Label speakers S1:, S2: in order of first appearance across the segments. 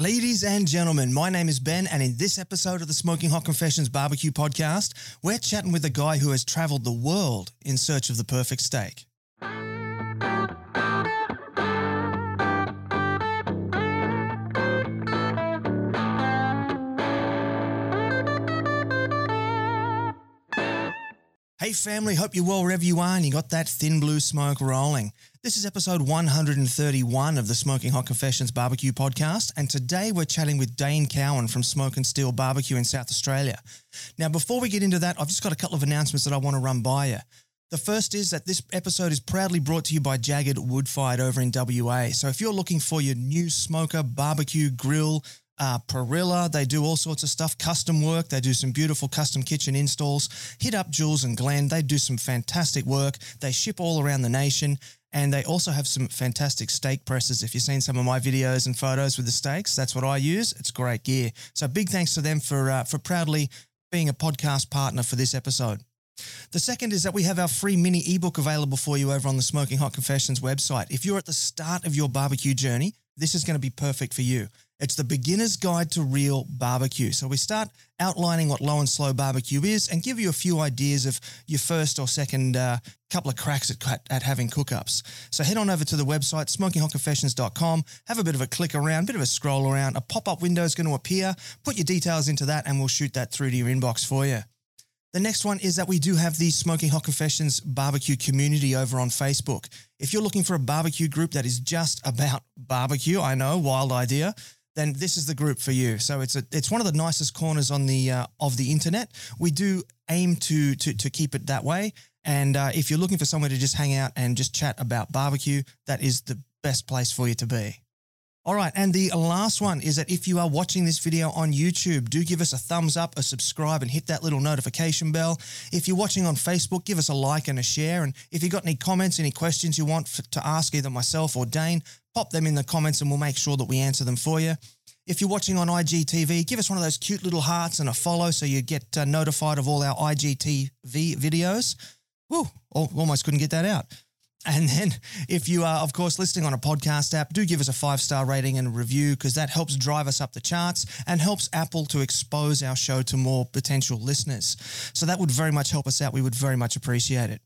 S1: Ladies and gentlemen, my name is Ben, and in this episode of the Smoking Hot Confessions Barbecue Podcast, we're chatting with a guy who has traveled the world in search of the perfect steak. Hey family, hope you're well wherever you are and you got that thin blue smoke rolling. This is episode 131 of the Smoking Hot Confessions Barbecue Podcast, and today we're chatting with Dane Cowan from Smoke and Steel Barbecue in South Australia. Now, before we get into that, I've just got a couple of announcements that I want to run by you. The first is that this episode is proudly brought to you by JAGRD Woodfired over in WA. So if you're looking for your new smoker, barbecue, grill, uh, parrilla. They do all sorts of stuff, custom work. They do some beautiful custom kitchen installs. Hit up Jules and Glenn. They do some fantastic work. They ship all around the nation. And they also have some fantastic steak presses. If you've seen some of my videos and photos with the steaks, that's what I use. It's great gear. So big thanks to them for uh, for proudly being a podcast partner for this episode. The second is that we have our free mini ebook available for you over on the Smoking Hot Confessions website. If you're at the start of your barbecue journey, this is going to be perfect for you. It's the beginner's guide to real barbecue. So we start outlining what low and slow barbecue is and give you a few ideas of your first or second uh, couple of cracks at, at having cookups. So head on over to the website, smokinghotconfessions.com, have a bit of a click around, bit of a scroll around. A pop-up window is going to appear. Put your details into that and we'll shoot that through to your inbox for you. The next one is that we do have the Smoking Hot Confessions barbecue community over on Facebook. If you're looking for a barbecue group that is just about barbecue, I know, wild idea, then this is the group for you. So it's a, it's one of the nicest corners on the uh, of the internet. We do aim to to to keep it that way. And uh, if you're looking for somewhere to just hang out and just chat about barbecue, that is the best place for you to be. All right, and the last one is that if you are watching this video on YouTube, do give us a thumbs up, a subscribe, and hit that little notification bell. If you're watching on Facebook, give us a like and a share. And if you've got any comments, any questions you want to ask either myself or Dane, pop them in the comments and we'll make sure that we answer them for you. If you're watching on IGTV, give us one of those cute little hearts and a follow so you get uh, notified of all our IGTV videos. Woo, almost couldn't get that out. And then, if you are, of course, listening on a podcast app, do give us a five star rating and review because that helps drive us up the charts and helps Apple to expose our show to more potential listeners. So that would very much help us out. We would very much appreciate it.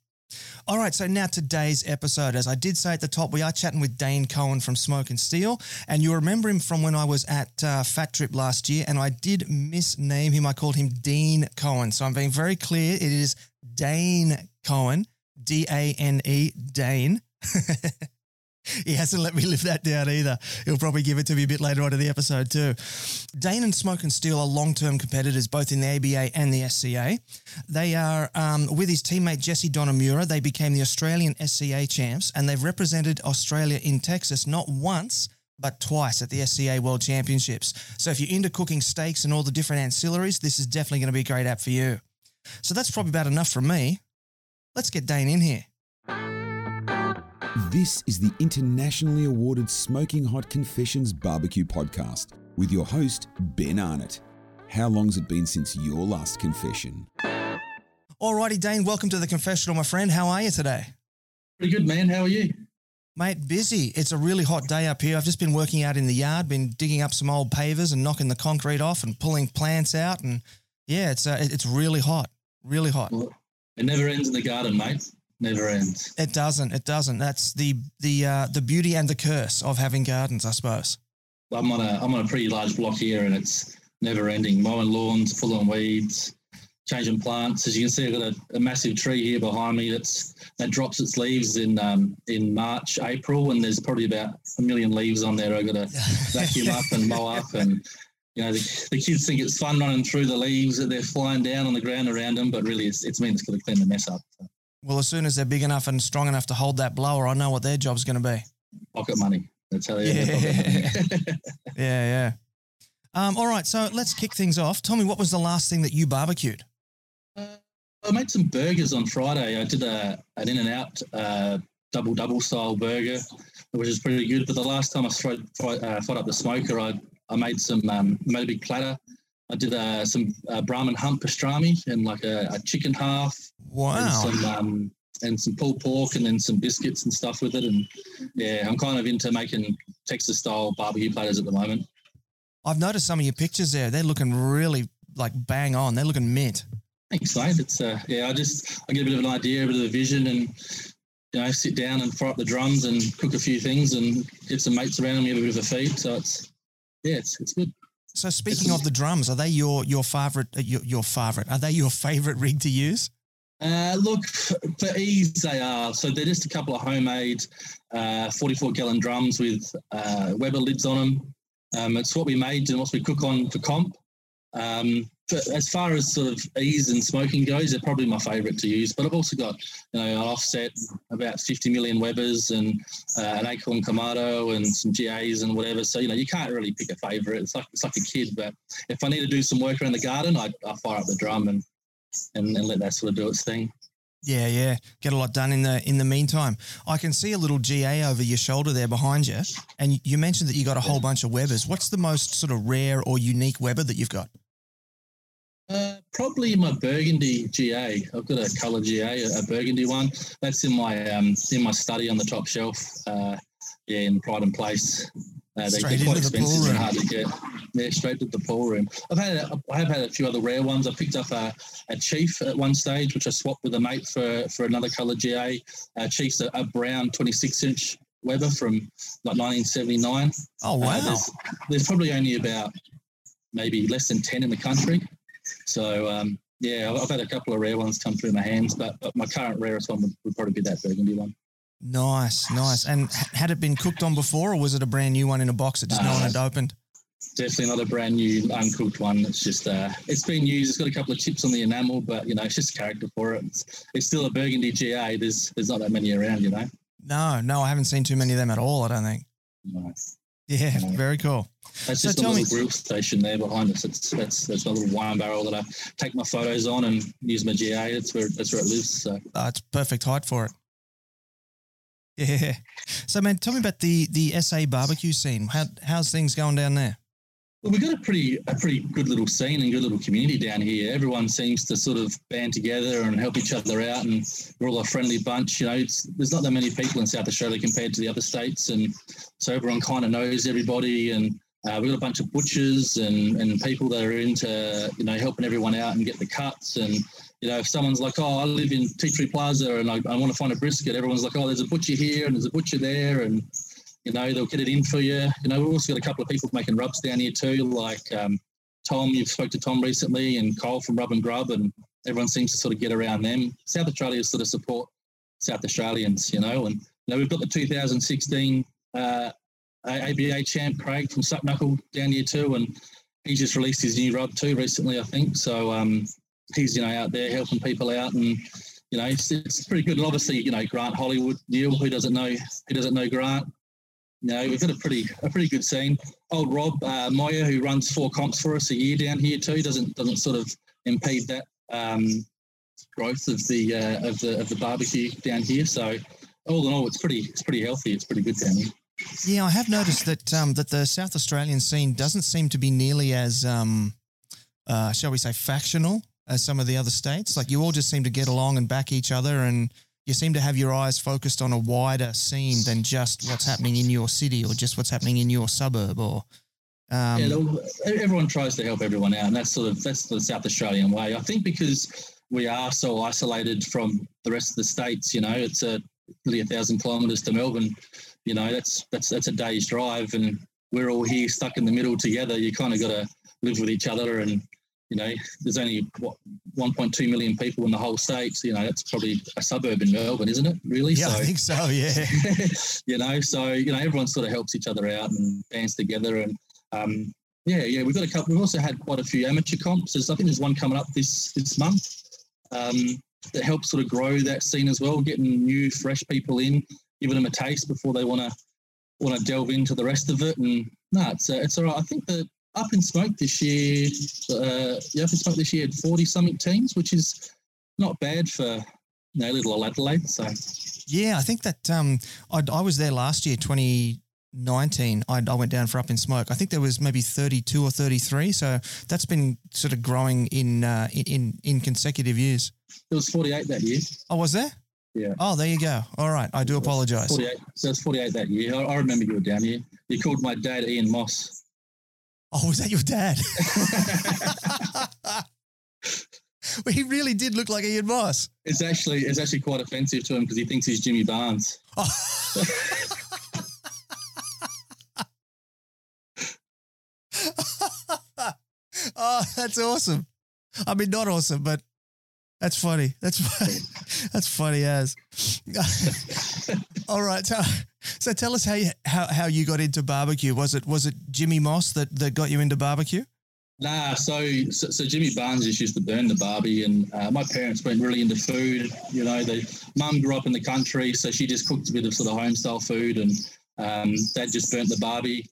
S1: All right, so now today's episode. As I did say at the top, we are chatting with Dane Cowan from Smoke and Steel. And you remember him from when I was at uh, Fat Trip last year, and I did misname him. I called him Dean Cohen. So I'm being very clear. It is Dane Cowan. D A N E, Dane. he hasn't let me live that down either. He'll probably give it to me a bit later on in the episode too. Dane and Smoke and Steel are long-term competitors both in the ABA and the SCA. They are um, with his teammate Jesse Donamura. They became the Australian SCA champs, and they've represented Australia in Texas not once but twice at the SCA World Championships. So if you're into cooking steaks and all the different ancillaries, this is definitely going to be a great app for you. So that's probably about enough from me. Let's get Dane in here.
S2: This is the internationally awarded Smoking Hot Confessions Barbecue Podcast with your host, Ben Arnott. How long's it been since your last confession?
S1: Alrighty, Dane, welcome to the confessional, my friend. How are you today?
S3: Pretty good, man. How are you?
S1: Mate, busy. It's a really hot day up here. I've just been working out in the yard, been digging up some old pavers and knocking the concrete off and pulling plants out. And yeah, it's uh, it's really hot, really hot.
S3: Well, it never ends in the garden, mate. Never ends.
S1: It doesn't. It doesn't. That's the the uh, the beauty and the curse of having gardens, I suppose.
S3: I'm on a I'm on a pretty large block here, and it's never ending. Mowing lawns, full on weeds, changing plants. As you can see, I've got a, a massive tree here behind me that's that drops its leaves in um, in March, April, and there's probably about a million leaves on there. I've got to vacuum up and mow up and you know, the, the, kids think it's fun running through the leaves that they're flying down on the ground around them, but really it's, it's meant to clean the mess up. So.
S1: Well, as soon as they're big enough and strong enough to hold that blower, I know what their job's going to be.
S3: Pocket money. That's how they
S1: yeah. yeah, yeah. Um, all right, so let's kick things off. Tell me, what was the last thing that you barbecued?
S3: Uh, I made some burgers on Friday. I did a an In and Out uh, double double style burger, which is pretty good. But the last time I fried, fried, uh, fried up the smoker, I I made some um, made a big platter. I did uh, some uh, Brahman hump pastrami and like a, a chicken half.
S1: Wow.
S3: And some, um, and some pulled pork and then some biscuits and stuff with it. And yeah, I'm kind of into making Texas style barbecue platters at the moment.
S1: I've noticed some of your pictures there. They're looking really like bang on. They're looking mint.
S3: Thanks, mate. It's uh, yeah. I just I get a bit of an idea, a bit of a vision, and you know, sit down and fire up the drums and cook a few things and get some mates around and give a bit of a feed. So it's yeah, it's it's good.
S1: So speaking of the drums, are they your your favorite? Uh, your, your favorite? Are they your favorite rig to use?
S3: Uh, look, for ease, they are. So they're just a couple of homemade uh, 44 gallon drums with uh, Weber lids on them. Um, it's what we made and what we cook on for comp. Um, as far as sort of ease and smoking goes, they're probably my favourite to use. But I've also got, you know, an offset about 50 million Webers and uh, an Akorn Kamado and some GAs and whatever. So you know, you can't really pick a favourite. It's like it's like a kid. But if I need to do some work around the garden, I, I fire up the drum and, and and let that sort of do its thing.
S1: Yeah, yeah. Get a lot done in the in the meantime. I can see a little GA over your shoulder there behind you, and you mentioned that you got a whole bunch of Webers. What's the most sort of rare or unique Weber that you've got?
S3: Uh, probably my burgundy GA. I've got a colour GA, a, burgundy one. That's in my um, in my study on the top shelf. Uh, yeah, in Pride and Place. Uh, they, are quite expensive and hard to get. Yeah, straight to the pool room. I've had a, I have had a few other rare ones. I picked up a, a Chief at one stage, which I swapped with a mate for for another colour GA. Uh, Chief's a, a brown 26 inch Weber from like 1979.
S1: Oh wow! Uh,
S3: there's, there's probably only about maybe less than 10 in the country. So um, yeah, I've had a couple of rare ones come through my hands, but, but my current rarest one would, would, probably be that burgundy one.
S1: Nice, nice. And had it been cooked on before, or was it a brand new one in a box that just uh, no one had opened?
S3: Definitely not a brand new uncooked one. It's just uh, it's been used. It's got a couple of chips on the enamel, but you know it's just character for it. It's, it's still a burgundy GA. There's there's not that many around, you know.
S1: No, no, I haven't seen too many of them at all. I don't think.
S3: Nice.
S1: Yeah, very cool.
S3: That's so just a little me, grill station there behind us. It's that's that's my little wine barrel that I take my photos on and use my GA. That's where that's where it lives. So
S1: oh, it's perfect height for it. Yeah. So man, tell me about the the SA barbecue scene. How how's things going down there?
S3: Well, we've got a pretty a pretty good little scene and good little community down here. Everyone seems to sort of band together and help each other out, and we're all a friendly bunch. You know, there's not that many people in South Australia compared to the other states, and so everyone kind of knows everybody. And uh, we've got a bunch of butchers and and people that are into you know helping everyone out and get the cuts. And you know, if someone's like, oh, I live in Tea Tree Plaza and I, I want to find a brisket, everyone's like, oh, there's a butcher here and there's a butcher there, and you know, they'll get it in for you. You know, we've also got a couple of people making rubs down here too, like um, Tom. You've spoke to Tom recently, and Cole from Rub and Grub, and everyone seems to sort of get around them. South Australia sort of support South Australians, you know, and you know we've got the 2016 uh, ABA champ Craig from Suck Knuckle down here too, and he just released his new rub too recently, I think. So um, he's you know out there helping people out and you know, it's, it's, pretty good. And obviously, you know, Grant Hollywood, Neil, who doesn't know, who doesn't know Grant, know, we've got a pretty a pretty good scene. Old Rob uh, Moyer, who runs four comps for us a year down here too, doesn't doesn't sort of impede that um, growth of the uh, of the of the barbecue down here. So all in all, it's pretty it's pretty healthy. It's pretty good down here.
S1: Yeah, I have noticed that um, that the South Australian scene doesn't seem to be nearly as um, uh, shall we say factional as some of the other states. Like you all just seem to get along and back each other and you seem to have your eyes focused on a wider scene than just what's happening in your city or just what's happening in your suburb or
S3: um, yeah, everyone tries to help everyone out, and that's sort of that's the South Australian way. I think because we are so isolated from the rest of the states, you know, it's a nearly a thousand kilometres to Melbourne. You know, that's that's that's a day's drive, and we're all here stuck in the middle together. You kind of got to live with each other and you know, there's only what 1.2 million people in the whole state. You know, that's probably a suburb in Melbourne, isn't it? Really?
S1: Yeah, so, I think so. Yeah.
S3: you know, so you know, everyone sort of helps each other out and bands together, and um, yeah, yeah, we've got a couple. We've also had quite a few amateur comps. There's, I think there's one coming up this this month um, that helps sort of grow that scene as well, getting new, fresh people in, giving them a taste before they want to want to delve into the rest of it. And no, it's uh, it's all right. I think that up in smoke this year, uh, yeah, up in smoke this year had 40 something teams, which is not bad for you know, little Adelaide. So,
S1: yeah, I think that um, I, I was there last year, 2019. I, I went down for Up in Smoke. I think there was maybe 32 or 33. So that's been sort of growing in uh, in in consecutive years.
S3: it was 48 that year.
S1: Oh, was there?
S3: Yeah. Oh,
S1: there you go. All right. I do apologise.
S3: 48. So it's 48 that year. I, I remember you were down here. You called my dad Ian Moss.
S1: Oh, was that your dad? well, he really did look like Ian Moss.
S3: It's actually it's actually quite offensive to him because he thinks he's Jimmy Barnes.
S1: Oh. oh, that's awesome. I mean, not awesome, but that's funny. That's funny. That's funny as. All right. So, so tell us how you how, how you got into barbecue. Was it was it Jimmy Moss that, that got you into barbecue?
S3: Nah, so, so, so Jimmy Barnes just used to burn the barbie, and uh, my parents weren't really into food. You know, the mum grew up in the country, so she just cooked a bit of sort of home style food, and um, dad just burnt the barbie.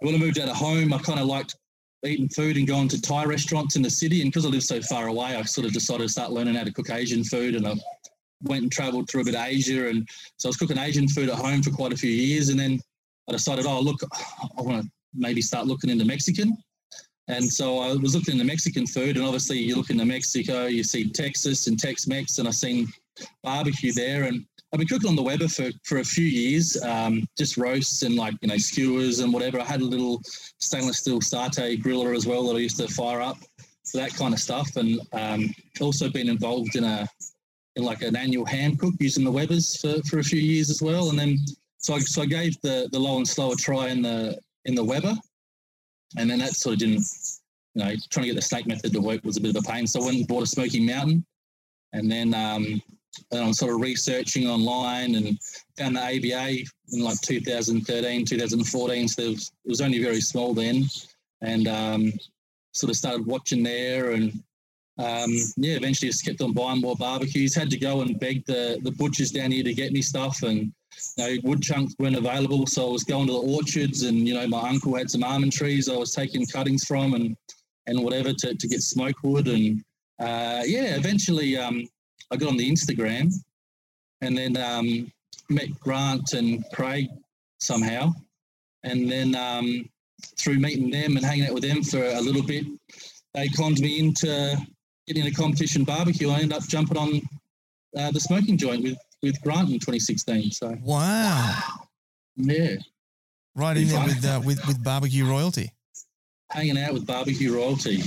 S3: When I moved out of home, I kind of liked eating food and going to Thai restaurants in the city, and because I live so far away, I sort of decided to start learning how to cook Asian food, and I went and travelled through a bit of Asia, and so I was cooking Asian food at home for quite a few years, and then I decided, oh look, I want to maybe start looking into Mexican. And so I was looking into Mexican food, and obviously you look into Mexico, you see Texas and Tex-Mex, and I seen barbecue there, and I've been cooking on the Weber for, for a few years, um, just roasts and like you know skewers and whatever. I had a little stainless steel Sarte griller as well that I used to fire up for that kind of stuff, and um, also been involved in a in like an annual ham cook using the Webers for, for a few years as well, and then so I, so I gave the the low and slow a try in the in the Weber, and then that sort of didn't, you know, trying to get the snake method to work was a bit of a pain. So I went and bought a Smokey Mountain, and then um, and I'm sort of researching online and found the ABA in like 2013, 2014. So it was, it was only very small then, and um, sort of started watching there and. Um, yeah, eventually just kept on buying more barbecues. Had to go and beg the, the butchers down here to get me stuff, and you know, wood chunks weren't available, so I was going to the orchards, and you know, my uncle had some almond trees I was taking cuttings from, and and whatever to, to get smoke wood, and uh, yeah, eventually um, I got on the Instagram, and then um, met Grant and Craig somehow, and then um, through meeting them and hanging out with them for a little bit, they conned me into getting a competition barbecue. I ended up jumping on uh, the smoking joint with with Grant in 2016. So
S1: wow,
S3: yeah,
S1: right in there with, uh, with with barbecue royalty,
S3: hanging out with barbecue royalty.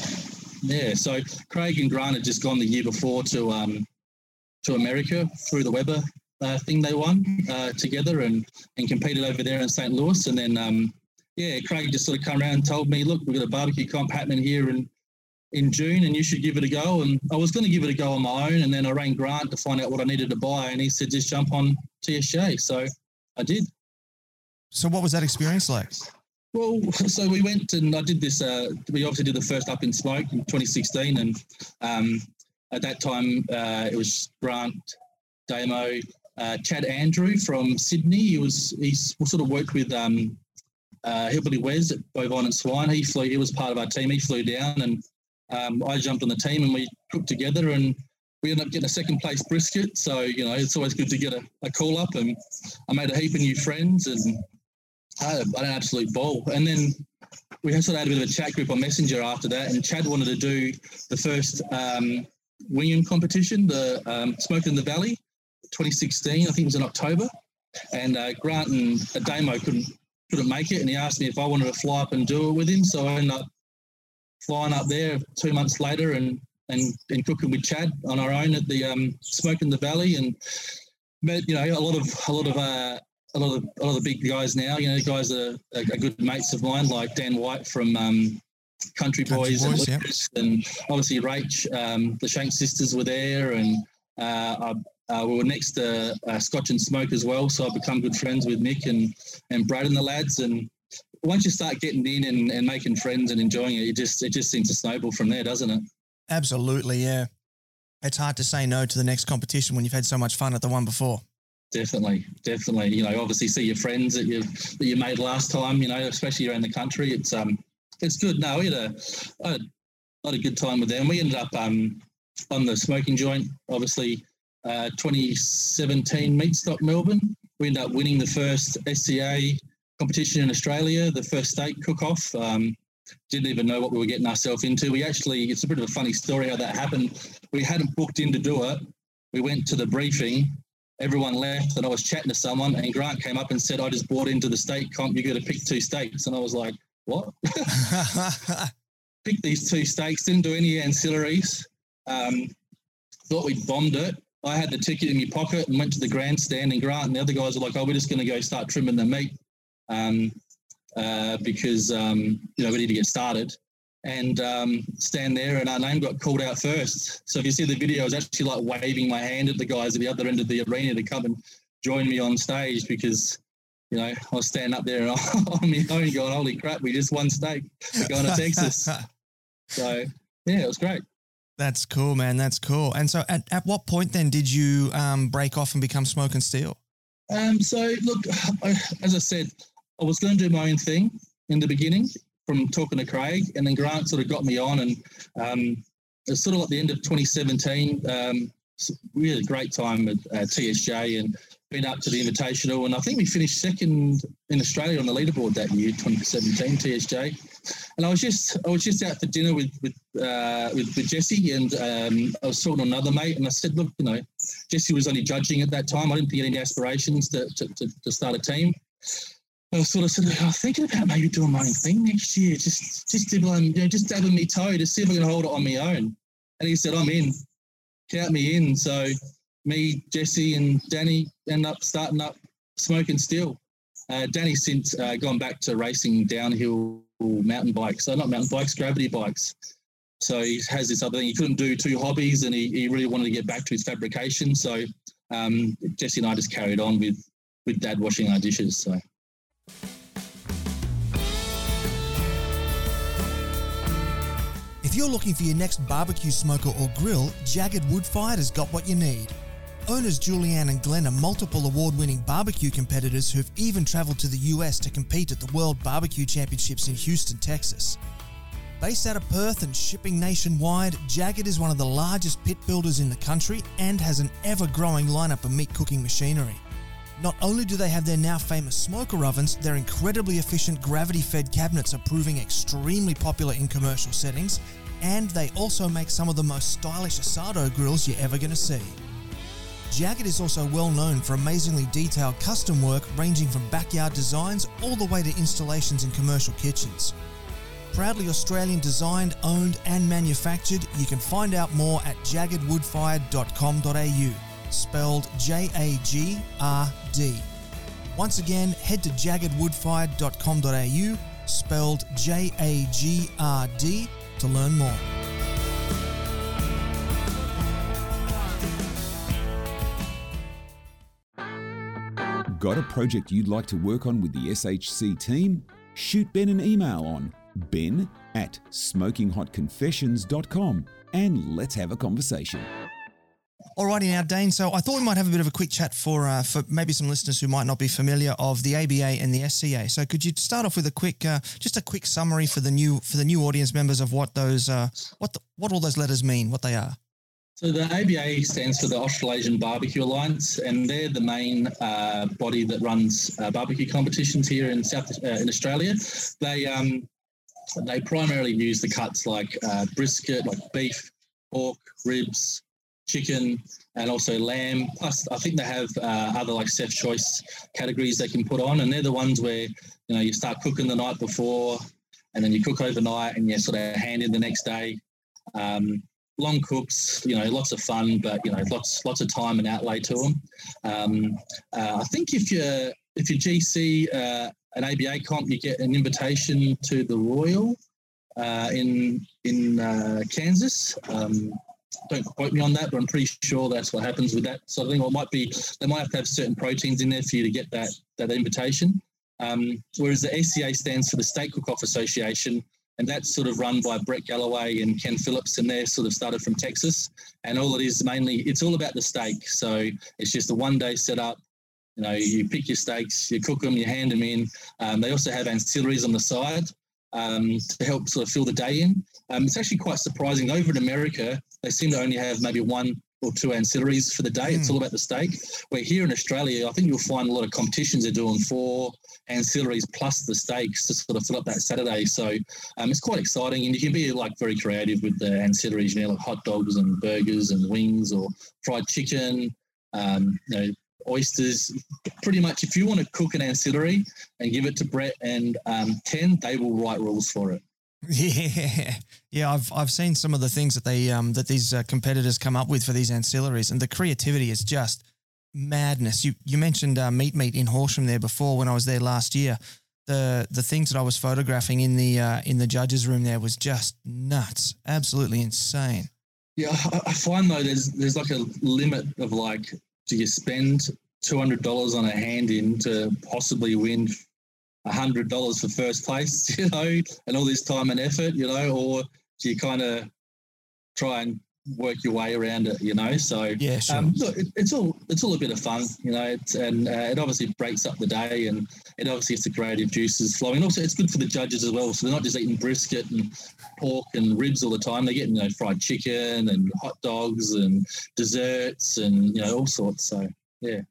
S3: Yeah, so Craig and Grant had just gone the year before to um, to America through the Weber uh, thing they won uh, together and and competed over there in St. Louis, and then um, yeah, Craig just sort of come around and told me, look, we've got a barbecue comp happening here in in June and you should give it a go. And I was going to give it a go on my own. And then I rang Grant to find out what I needed to buy. And he said, just jump on TSJ. So I did.
S1: So what was that experience like?
S3: Well, so we went and I did this. Uh, we obviously did the first Up in Smoke in 2016. And um, at that time, uh, it was Grant, Damo, uh, Chad Andrew from Sydney. He was, he sort of worked with um, uh, Hillbilly Wes at Bovine and Swine. He flew, he was part of our team. He flew down and um, I jumped on the team and we cooked together and we ended up getting a second place brisket. So, you know, it's always good to get a, a call up and I made a heap of new friends and I had, an absolute ball. And then we sort of had a bit of a chat group on Messenger after that and Chad wanted to do the first um, Wingham competition, the um, Smoke in the Valley, 2016, I think it was in October. And uh, Grant and Damo couldn't couldn't make it, and he asked me if I wanted to fly up and do it with him. So I ended up flying up there two months later and and, and cooking with Chad on our own at the um, Smoke in the Valley and met you know a lot of a lot of uh, a lot of a lot of the big guys now. You know, guys are, are good mates of mine, like Dan White from um, Country, Country Boys, Boys and, yeah. and obviously Rach. Um, the Shank sisters were there, and uh, uh, we were next to uh, Scotch and Smoke as well. So I've become good friends with Nick and and Brad and the lads, and once you start getting in and, and making friends and enjoying it, it just it just seems to snowball from there, doesn't it?
S1: Absolutely, yeah. It's hard to say no to the next competition when you've had so much fun at the one before.
S3: Definitely, definitely. You know, obviously see your friends that you that you made last time. You know, especially around the country. It's um, it's good. No, we had a, a, had a good time with them. We ended up um on the smoking joint. Obviously, uh, 2017 Meat Stock Melbourne. We ended up winning the first SCA competition in Australia, the first steak cook-off. Um, didn't even know what we were getting ourselves into. We actually, it's a bit of a funny story how that happened. We hadn't booked in to do it. We went to the briefing. Everyone left, and I was chatting to someone, and Grant came up and said, "I just bought into the state comp. You got to pick two states." And I was like, what? Picked these two steaks, didn't do any ancillaries. Um, thought we'd bombed it. I had the ticket in my pocket and went to the grandstand, and Grant and the other guys were like, "Oh, we're just going to go start trimming the meat um, uh, because um, you know we need to get started." And um, stand there, and our name got called out first. So if you see the video, I was actually like waving my hand at the guys at the other end of the arena to come and join me on stage because you know I was standing up there on my own, going, "Holy crap, we just won steak, we're going to Texas." so yeah, it was great.
S1: That's cool, man. That's cool. And so, at, at what point then did you um, break off and become Smoke and Steel?
S3: Um, so, look, I, as I said, I was going to do my own thing in the beginning from talking to Craig, and then Grant sort of got me on, and um, it was sort of like the end of 2017. Um, we had a great time at uh, TSJ, and been up to the Invitational, and I think we finished second in Australia on the leaderboard that year, 2017 TSJ. And I was just I was just out for dinner with with uh, with, with, Jesse, and um, I was talking to another mate, and I said, look, you know, Jesse was only judging at that time. I didn't think any aspirations to, to, to, to start a team. I sort of said, I was thinking about maybe doing my own thing next year, just just dibbling, you know, just dabbing me toe to see if I can hold it on my own. And he said, I'm in, count me in. So me, Jesse, and Danny end up starting up Smoke and Steel. Uh, Danny's since uh, gone back to racing downhill mountain bikes. So not mountain bikes, gravity bikes. So he has this other thing. He couldn't do two hobbies, and he, he really wanted to get back to his fabrication. So um, Jesse and I just carried on with with Dad washing our dishes. So.
S1: If you're looking for your next barbecue smoker or grill, JAGRD Wood Fired has got what you need. Owners Julianne and Glenn are multiple award winning barbecue competitors who've even travelled to the US to compete at the World Barbecue Championships in Houston, Texas. Based out of Perth and shipping nationwide, JAGRD is one of the largest pit builders in the country and has an ever growing lineup of meat cooking machinery. Not only do they have their now famous smoker ovens, their incredibly efficient gravity fed cabinets are proving extremely popular in commercial settings, and they also make some of the most stylish asado grills you're ever going to see. JAGRD is also well known for amazingly detailed custom work ranging from backyard designs all the way to installations in commercial kitchens. Proudly Australian designed, owned, and manufactured, you can find out more at jagrdwoodfired.com.au, spelled J A G R D. Once again, head to jagrdwoodfired.com.au, spelled J A G R D, to learn more.
S2: Got a project you'd like to work on with the SHC team? Shoot Ben an email on ben at smokinghotconfessions.com and let's have a conversation.
S1: Alrighty now, Dane. So I thought we might have a bit of a quick chat for uh, for maybe some listeners who might not be familiar of the ABA and the SCA. So could you start off with a quick, uh, just a quick summary for the new for the new audience members of what those uh, what the, what all those letters mean, what they are?
S3: So the ABA stands for the Australasian Barbecue Alliance, and they're the main uh, body that runs uh, barbecue competitions here in South uh, in Australia. They um, they primarily use the cuts like uh, brisket, like beef, pork, ribs, chicken, and also lamb. Plus, I think they have uh, other like chef choice categories they can put on, and they're the ones where you know you start cooking the night before, and then you cook overnight, and you sort of hand in the next day. Um, long cooks, you know, lots of fun, but you know, lots lots of time and outlay to them. Um, uh, I think if you if you GC uh, an ABA comp, you get an invitation to the Royal uh, in in uh, Kansas. Um, don't quote me on that, but I'm pretty sure that's what happens with that sort of thing. Or it might be they might have to have certain proteins in there for you to get that that invitation. Um, whereas the SCA stands for the Steak Cook Off Association, and that's sort of run by Brett Galloway and Ken Phillips, and they're sort of started from Texas. And all it is mainly, it's all about the steak. So it's just a one day setup. You know, you pick your steaks, you cook them, you hand them in. Um, they also have ancillaries on the side um, to help sort of fill the day in. Um, it's actually quite surprising. Over in America, they seem to only have maybe one or two ancillaries for the day. Mm. It's hmm. all about the steak. Where here in Australia, I think you'll find a lot of competitions are doing four ancillaries plus the steaks to sort of fill up that Saturday. So um, it's quite exciting, and you can be like very creative with the ancillaries. You know, like hot dogs and burgers and wings or fried chicken. Um, you know, oysters. Pretty much, if you want to cook an ancillary and give it to Brett and um, Ken, they will write rules for it.
S1: Yeah, yeah. I've I've seen some of the things that they um that these uh, competitors come up with for these ancillaries, and the creativity is just madness. You you mentioned uh, meat meat in Horsham there before when I was there last year. The the things that I was photographing in the uh, in the judges room there was just nuts, absolutely insane.
S3: Yeah, I, I find though there's there's like a limit of like, do you spend two hundred dollars on a hand in to possibly win hundred dollars for first place, you know, and all this time and effort, you know, or do you kind of try and work your way around it, you know? So
S1: yeah, sure.
S3: um, look, it, it's all it's all a bit of fun, you know, it's, and uh, it obviously breaks up the day, and it obviously gets the creative juices flowing. Also, it's good for the judges as well, so they're not just eating brisket and pork and ribs all the time. They're getting you know fried chicken and hot dogs and desserts and you know all sorts. So yeah.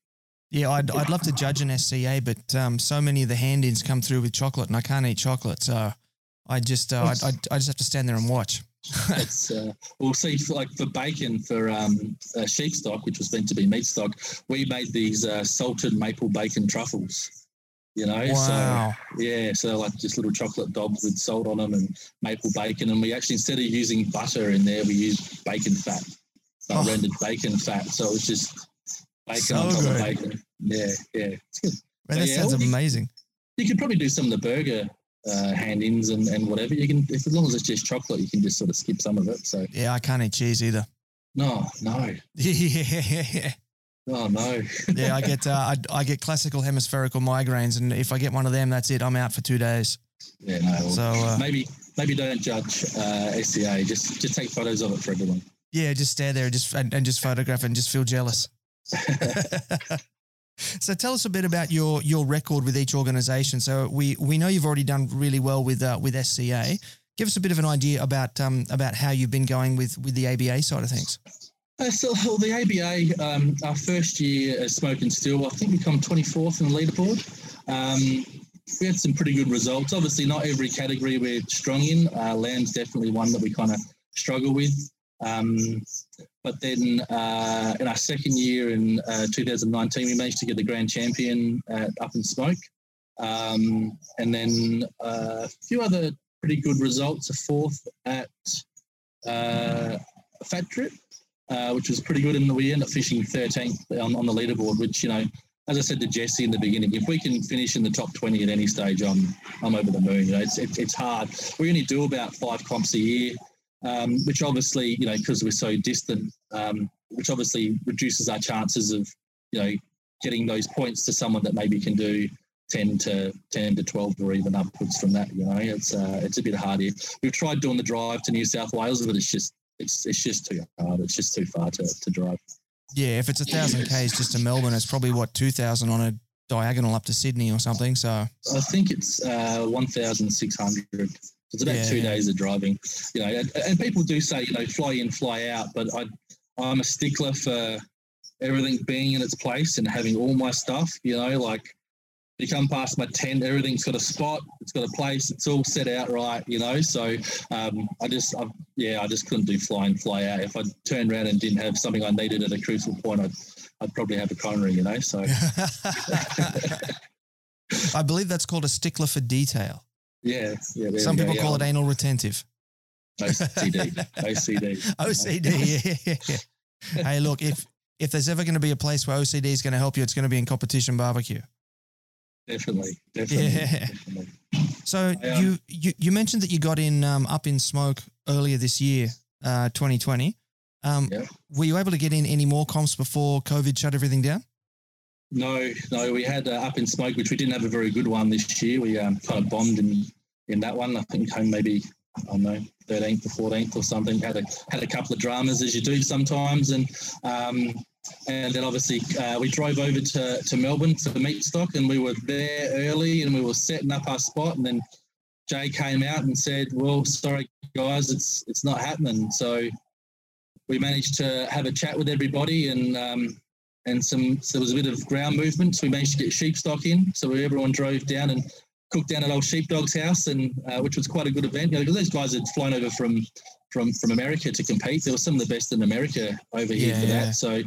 S1: Yeah, I'd, I'd love to judge an SCA, but um, so many of the hand-ins come through with chocolate, and I can't eat chocolate, so I just uh, I, I, I, just have to stand there and watch.
S3: It's uh, we'll see for, like for bacon for um, uh, sheep stock, which was meant to be meat stock. We made these uh, salted maple bacon truffles. You know,
S1: wow.
S3: so yeah, so like just little chocolate dobs with salt on them and maple bacon, and we actually instead of using butter in there, we used bacon fat, oh. rendered bacon fat. So it was just bacon
S1: so
S3: on top
S1: good.
S3: of bacon. Yeah, yeah.
S1: Man, that
S3: yeah,
S1: sounds
S3: well, you-
S1: amazing.
S3: You could probably do some of the burger uh, hand-ins and, and whatever. You can, if, as long as it's just chocolate, you can just sort of skip some of it. So
S1: Yeah, I can't eat cheese either.
S3: no, no,
S1: yeah,
S3: oh no.
S1: yeah. I get uh, I, I get classical hemispherical migraines, and if I get one of them, that's it. I'm out for two days.
S3: yeah, no.
S1: So uh,
S3: maybe maybe don't judge uh, SCA. Just just take photos of it for everyone.
S1: yeah, just stare there, and just and, and just photograph it and just feel jealous. so tell us a bit about your your record with each organisation. So we we know you've already done really well with uh, with SCA. Give us a bit of an idea about um, about how you've been going with with the ABA side of things.
S3: Uh, so the ABA, um, our first year as Smoke and Steel, I think we come 24th in the leaderboard. Um, we had some pretty good results. Obviously, not every category we're strong in. Uh, lamb's definitely one that we kind of struggle with. Um, but then uh, in our second year in uh, 2019, we managed to get the grand champion at Up in Smoke. Um, and then uh, a few other pretty good results. A fourth at uh, Fat Trip, uh, which was pretty good. And we ended up finishing 13th on, on the leaderboard, which, you know, as I said to Jesse in the beginning, if we can finish in the top 20 at any stage, I'm, I'm over the moon. You know, it's, it, it's hard. We only do about five comps a year um, which obviously, you know, because we're so distant, um, which obviously reduces our chances of, you know, getting those points to someone that maybe can do 10 to 10 to 12 or even upwards from that. You know, it's uh, it's a bit hard here. We've tried doing the drive to New South Wales, but it's just it's it's just too hard. It's just too far to, to drive.
S1: Yeah, if it's a thousand k's just to Melbourne, it's probably what two thousand on a diagonal up to Sydney or something. So
S3: I think it's uh, 1,600. It's about
S1: Yeah.
S3: two days of driving, you know. And, and people do say, you know, fly in, fly out, but I, I'm a stickler for everything being in its place and having all my stuff. You know, like you come past my tent, everything's got a spot, it's got a place, it's all set out right. You know, so um, I just, I, yeah, I just couldn't do fly in, fly out. If I turned around and didn't have something I needed at a crucial point, I'd, I'd probably have a coronary. You know, so
S1: I believe that's called a stickler for detail.
S3: Yeah, yeah.
S1: Some
S3: we go,
S1: people
S3: yeah.
S1: call it anal retentive.
S3: OCD, OCD.
S1: OCD. Yeah. hey, look, if if there's ever going to be a place where OCD is going to help you, it's going to be in competition barbecue.
S3: Definitely, definitely.
S1: Yeah.
S3: definitely.
S1: So
S3: I, um,
S1: you, you you mentioned that you got in um, up in smoke earlier this year, uh, 2020. Um,
S3: Yeah.
S1: Were you able to get in any more comps before COVID shut everything down?
S3: No, no, we had uh, up in smoke, which we didn't have a very good one this year. We um, kind of bombed in in that one. I think home maybe I don't know thirteenth or fourteenth or something. Had a had a couple of dramas as you do sometimes, and um, and then obviously uh, we drove over to, to Melbourne for the meat stock, and we were there early, and we were setting up our spot, and then Jay came out and said, "Well, sorry guys, it's it's not happening." So we managed to have a chat with everybody, and um, and some so there was a bit of ground movement. So we managed to get sheep stock in. So everyone drove down and cooked down at old Sheepdog's house, and uh, which was quite a good event. You know, because those guys had flown over from from from America to compete. There were some of the best in America over here
S1: Yeah,
S3: for
S1: yeah.
S3: that. So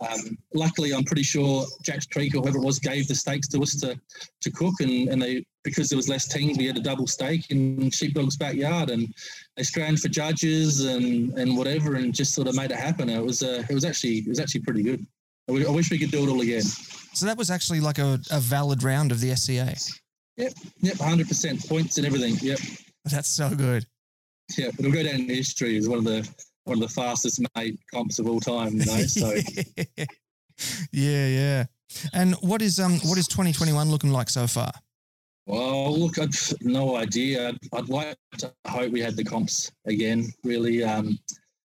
S3: um, luckily, I'm pretty sure Jack's Creek or whoever it was gave the steaks to us to to cook, and and they because there was less teams, we had a double steak in Sheepdog's backyard, and they scrounged for judges and and whatever, and just sort of made it happen. It was uh, it was actually it was actually pretty good. I wi- I wish we could do it all again.
S1: So that was actually like a, a valid round of the SCA.
S3: Yep, yep, 100% points and everything. Yep,
S1: That's so good.
S3: yeah. It'll go down in history as one of the one of the fastest made comps of all time. You know, so.
S1: yeah, yeah. And what is um what is 2021 looking like so far?
S3: Well, look, I've no idea. I'd, I'd like to hope we had the comps again. Really, um,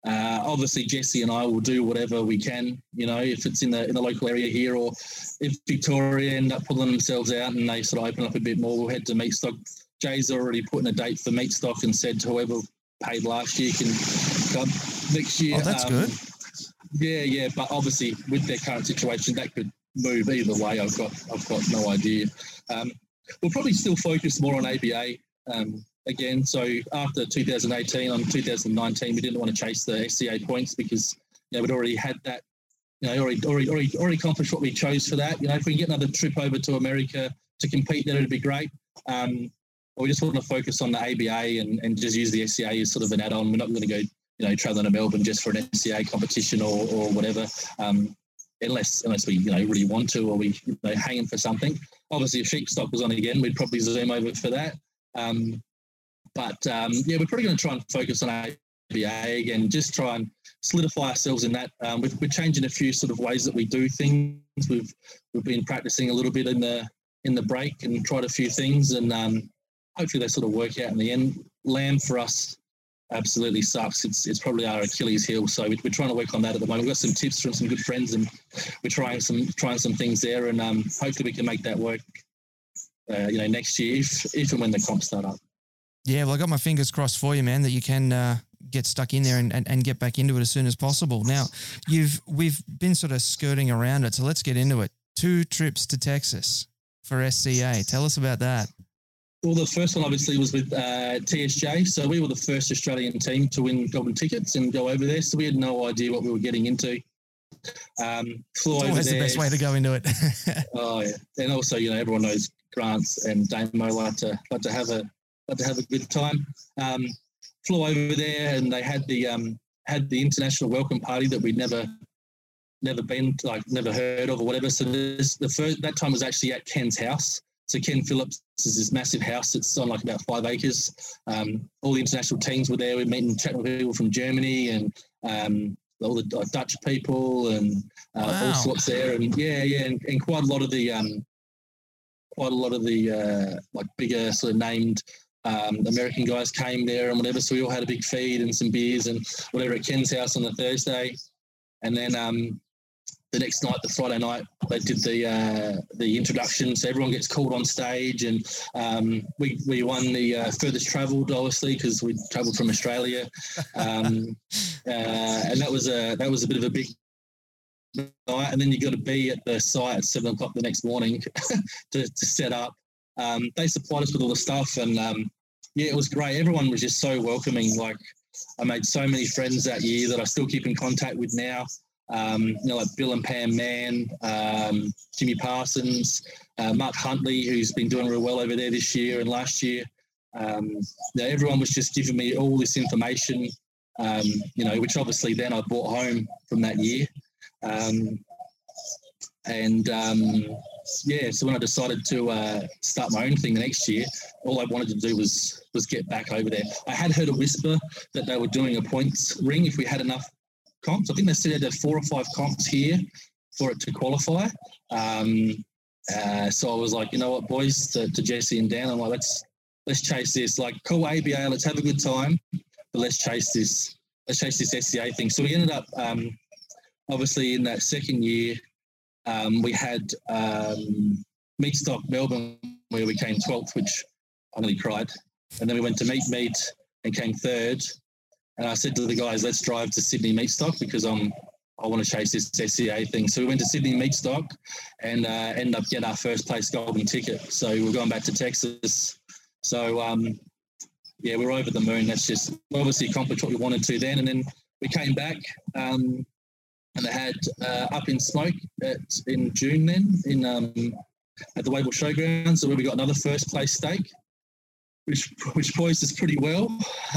S3: uh, obviously Jesse and I will do whatever we can. You know, if it's in the in the local area here, or if Victoria end up pulling themselves out and they sort of open up a bit more, we'll head to meat stock. Jay's already put in a date for meat stock and said whoever paid last year can come next year.
S1: Oh, that's
S3: Um,
S1: good.
S3: Yeah, yeah, but obviously with their current situation, that could move either way. I've got, I've got no idea. Um, we'll probably still focus more on ABA um, again. So after 2018, on 2019, we didn't want to chase the SCA points because you know we'd already had that. You know, already, already, already, already accomplished what we chose for that. You know, if we can get another trip over to America to compete, then it'd be great. Um, but we just want to focus on the ABA and, and just use the SCA as sort of an add-on. We're not going to go, you know, traveling to Melbourne just for an SCA competition or, or whatever, um, unless unless we, you know, really want to or we, you know, hanging for something. Obviously, if sheep stock was on again, we'd probably zoom over for that. Um, but um, yeah, we're probably going to try and focus on ABA again, just try and solidify ourselves in that. Um, we've, we're changing a few sort of ways that we do things. We've we've been practicing a little bit in the in the break and tried a few things, and um, hopefully they sort of work out in the end. Lamb for us absolutely sucks. It's it's probably our Achilles heel. So we- we're trying to work on that at the moment. We've got some tips from some good friends, and we're trying some trying some things there, and um, hopefully we can make that work. Uh, you know, next year if if and when the comps start up.
S1: Yeah, well, I got my fingers crossed for you, man, that you can uh, get stuck in there and, and, and get back into it as soon as possible. Now, you've we've been sort of skirting around it, so let's get into it. Two trips to Texas for SCA. Tell us about that.
S3: Well, the first one obviously was with uh, TSJ. So we were the first Australian team to win golden tickets and go over there. So we had no idea what we were getting into. Um, flew
S1: It's always the best way to go into it.
S3: Oh yeah, and also you know everyone knows Grants and Damo like to like to have a to have a good time. Um, flew over there and they had the um, had the international welcome party that we'd never never been to, like never heard of or whatever. So this the first that time was actually at Ken's house. So Ken Phillips is this massive house that's on like about five acres. Um, all the international teams were there. We met and chatting with people from Germany and um, all the uh, Dutch people and uh,
S1: Wow.
S3: all sorts there. And yeah, yeah, and, and quite a lot of the um, quite a lot of the uh, like bigger sort of named um, American guys came there and whatever. So we all had a big feed and some beers and whatever at Ken's house on the Thursday, and then um, the next night, the Friday night, they did the uh, the introduction. So everyone gets called on stage, and um, we we won the uh, furthest travelled, obviously, because we travelled from Australia, um, uh, and that was a that was a bit of a big night. And then you got to be at the site at seven o'clock the next morning to, to set up. Um, they supplied us with all the stuff, and um, yeah, it was great. Everyone was just so welcoming. Like I made so many friends that year that I still keep in contact with now. Um, you know, like Bill and Pam Mann, um, Jimmy Parsons, uh, Mark Huntley, who's been doing real well over there this year and last year. Um, everyone was just giving me all this information, um, you know, which obviously then I brought home from that year. Um, and um, yeah, so when I decided to uh, start my own thing the next year, all I wanted to do was was get back over there. I had heard a whisper that they were doing a points ring if we had enough comps. I think they said there four or five comps here for it to qualify. Um, uh, so I was like, you know what, boys, to, to Jesse and Dan, I'm like, let's let's chase this. Like, cool ABA, let's have a good time, but let's chase this. Let's chase this SCA thing. So we ended up, um, obviously, in that second year, um, we had um, Meat Stock Melbourne, where we came 12th, which I nearly cried. And then we went to Meat Meat and came third. And I said to the guys, let's drive to Sydney Meatstock because I'm I want to chase this SCA thing. So we went to Sydney Meatstock and uh, ended up getting our first place golden ticket. So we're going back to Texas. So um, yeah, we're over the moon. That's just obviously accomplished what we wanted to then. And then we came back um, and they had uh, up in smoke at, in June then in um, at the Wayville Showgrounds, where we got another first place steak, which which poised us pretty well.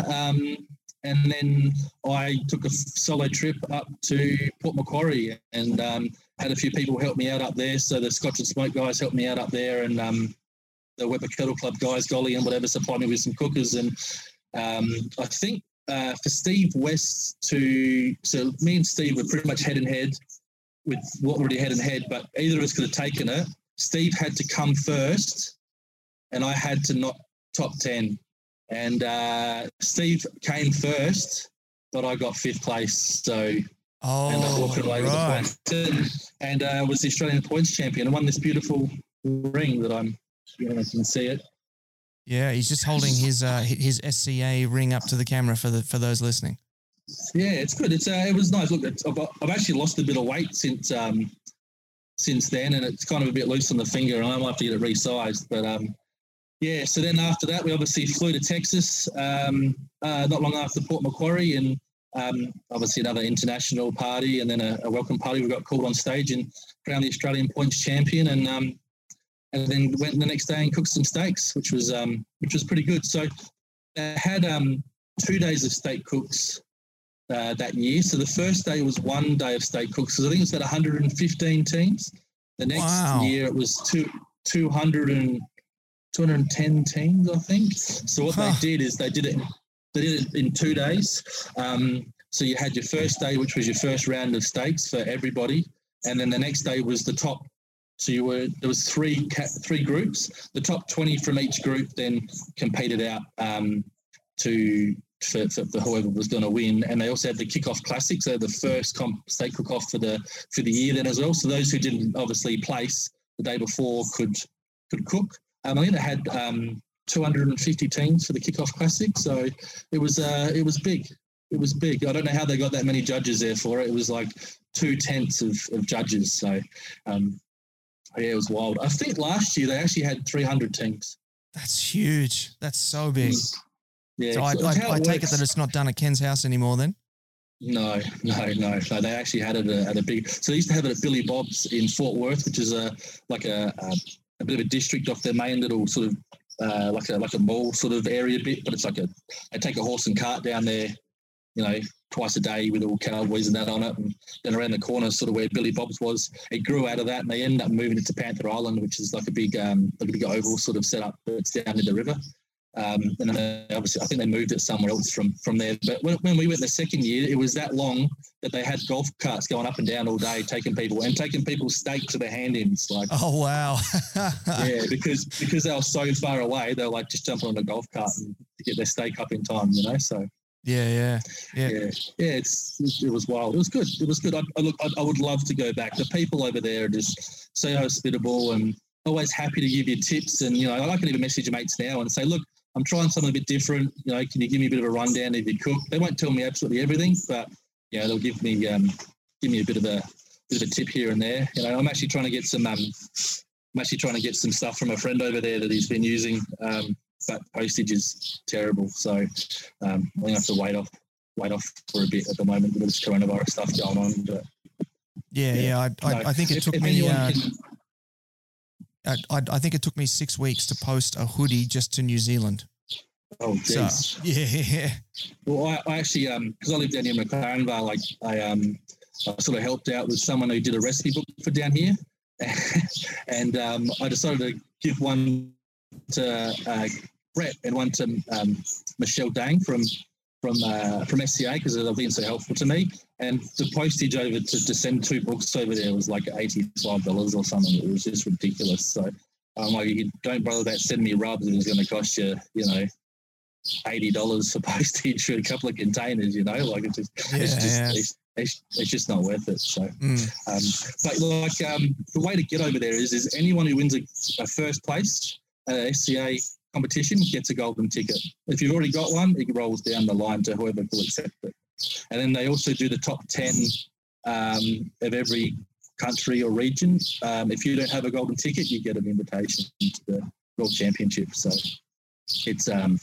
S3: Um, and then I took a solo trip up to Port Macquarie and um, had a few people help me out up there. So the Scotch and Smoke guys helped me out up there, and um, the Weber Kettle Club guys, Golly and whatever, supplied me with some cookers. And um, I think uh, for Steve West to, so me and Steve were pretty much head and head with what already head and head, but either of us could have taken it. Steve had to come first, and I had to not top 10. And uh, Steve came first, but I got fifth place. So
S1: Oh,
S3: and I walked away
S1: right.
S3: with the points. And uh, was the Australian points champion and won this beautiful ring that I'm, you know, I can see it.
S1: Yeah, he's just holding his uh, his SCA ring up to the camera for the for those listening.
S3: Yeah, it's good. It's uh, it was nice. Look, I've, I've actually lost a bit of weight since um, since then, and it's kind of a bit loose on the finger, and I might have to get it resized. But um, yeah, so then after that, we obviously flew to Texas, um, uh, not long after Port Macquarie, and um, obviously another international party, and then a, a welcome party. We got called on stage and crowned the Australian points champion, and um, and then went the next day and cooked some steaks, which was um, which was pretty good. So I had um, two days of steak cooks uh, that year. So the first day was one day of steak cooks. So I think it was about 115 teams. The next
S1: Wow.
S3: year it was two, 200 and 210 teams, I think. So what
S1: Huh.
S3: they did is they did it. They did it in two days. Um, so you had your first day, which was your first round of steaks for everybody, and then the next day was the top. So you were there was three three groups. The top 20 from each group then competed out um, to for, for, whoever was going to win. And they also had the kickoff classic, so the first comp state cook off for the for the year then as well. So those who didn't obviously place the day before could could cook. Um, I think they had um, 250 teams for the kickoff classic, so it was uh, it was big. It was big. I don't know how they got that many judges there for it. It was like two tenths of, of judges. So um, yeah, it was wild. I think last year they actually had 300 teams.
S1: That's huge. That's so big.
S3: Yeah,
S1: So I,
S3: so
S1: I, I take it that it's not done at Ken's house anymore. Then.
S3: No, no, no, no. They actually had it at, at a big. So they used to have it at Billy Bob's in Fort Worth, which is a like a, a, a bit of a district off their main little sort of uh, like a like a mall sort of area bit. But it's like a they take a horse and cart down there, you know, twice a day with all cowboys and that on it, and then around the corner, sort of where Billy Bob's was, it grew out of that, and they ended up moving it to Panther Island, which is like a big um, like a big oval sort of setup that's down in the river. Um, and then they, obviously, I think they moved it somewhere else from from there. But when, when we went the second year, it was that long that they had golf carts going up and down all day, taking people and taking people's steak to their hand-ins. Like,
S1: Oh wow.
S3: yeah, because because they were so far away, they were like just jumping on a golf cart and to get their steak up in time. You know, so
S1: yeah, yeah, yeah.
S3: yeah, yeah, it's it was wild. It was good. It was good. I, I look, I, I would love to go back. The people over there are just so hospitable and always happy to give you tips. And you know, I can even message mates now and say, look, I'm trying something a bit different. You know, can you give me a bit of a rundown if you cook? They won't tell me absolutely everything, but you know, they'll give me um, give me a bit of a bit of a tip here and there. You know, I'm actually trying to get some um, I'm actually trying to get some stuff from a friend over there that he's been using. Um, but postage is terrible, so um, have to wait off wait off for a bit at the moment with this coronavirus stuff going on. But
S1: Yeah,
S3: Yeah.
S1: yeah. I, I,
S3: no,
S1: I think it
S3: if-
S1: took
S3: if
S1: me. Uh,
S3: can-
S1: I, I I think it took me six weeks to post a hoodie just to New Zealand.
S3: oh,
S1: So yeah,
S3: Well, I, I actually, because I live down here in McLaren Vale, like I, um, I sort of helped out with someone who did a recipe book for down here, and um, I decided to give one to uh, Brett and one to um, Michelle Dang from from uh, from SCA because they've been so helpful to me. And the postage over to, to send two books over there was like eighty five dollars or something. It was just ridiculous. So I'm like, don't bother that. sending me rubs. It was going to cost you, you know, eighty dollars for postage for a couple of containers. You know, like it's just,
S1: yeah,
S3: it's just,
S1: yeah.
S3: it's, it's, it's just not worth it. So,
S1: Mm.
S3: um, but like um, the way to get over there is, is anyone who wins a, a first place at SCA competition gets a golden ticket. If you've already got one, it rolls down the line to whoever will accept it. And then they also do the top ten um, of every country or region. Um, if you don't have a golden ticket, you get an invitation to the World Championship. So it's um,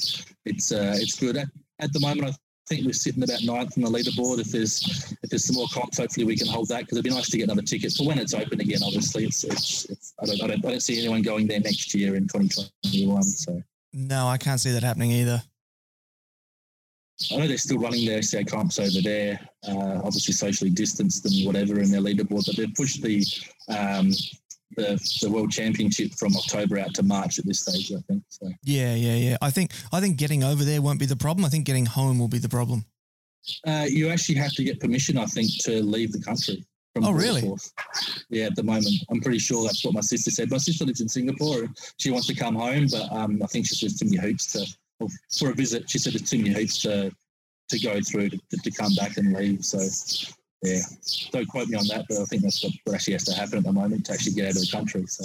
S3: it's uh, it's good. At, at the moment, I think we're sitting about ninth on the leaderboard. If there's if there's some more comps, hopefully we can hold that because it'd be nice to get another ticket for when it's open again. Obviously, it's, it's, it's I, don't, I don't I don't see anyone going there next year in 2021. So
S1: No, I can't see that happening either.
S3: I know they're still running their SCA comps over there, uh, obviously socially distanced and whatever in their leaderboard, but they've pushed the, um, the the World Championship from October out to March at this stage, I think. So
S1: Yeah, yeah, yeah. I think I think getting over there won't be the problem. I think getting home will be the problem.
S3: uh, you actually have to get permission, I think, to leave the country. From
S1: Oh, really?
S3: Yeah, at the moment, I'm pretty sure that's what my sister said. My sister lives in Singapore. She wants to come home, but um, I think she says too many hoops to well, for a visit. She said there's too many hoops to to go through to, to come back and leave. So yeah, don't quote me on that, but I think that's what, actually has to happen at the moment to actually get out of the country. So.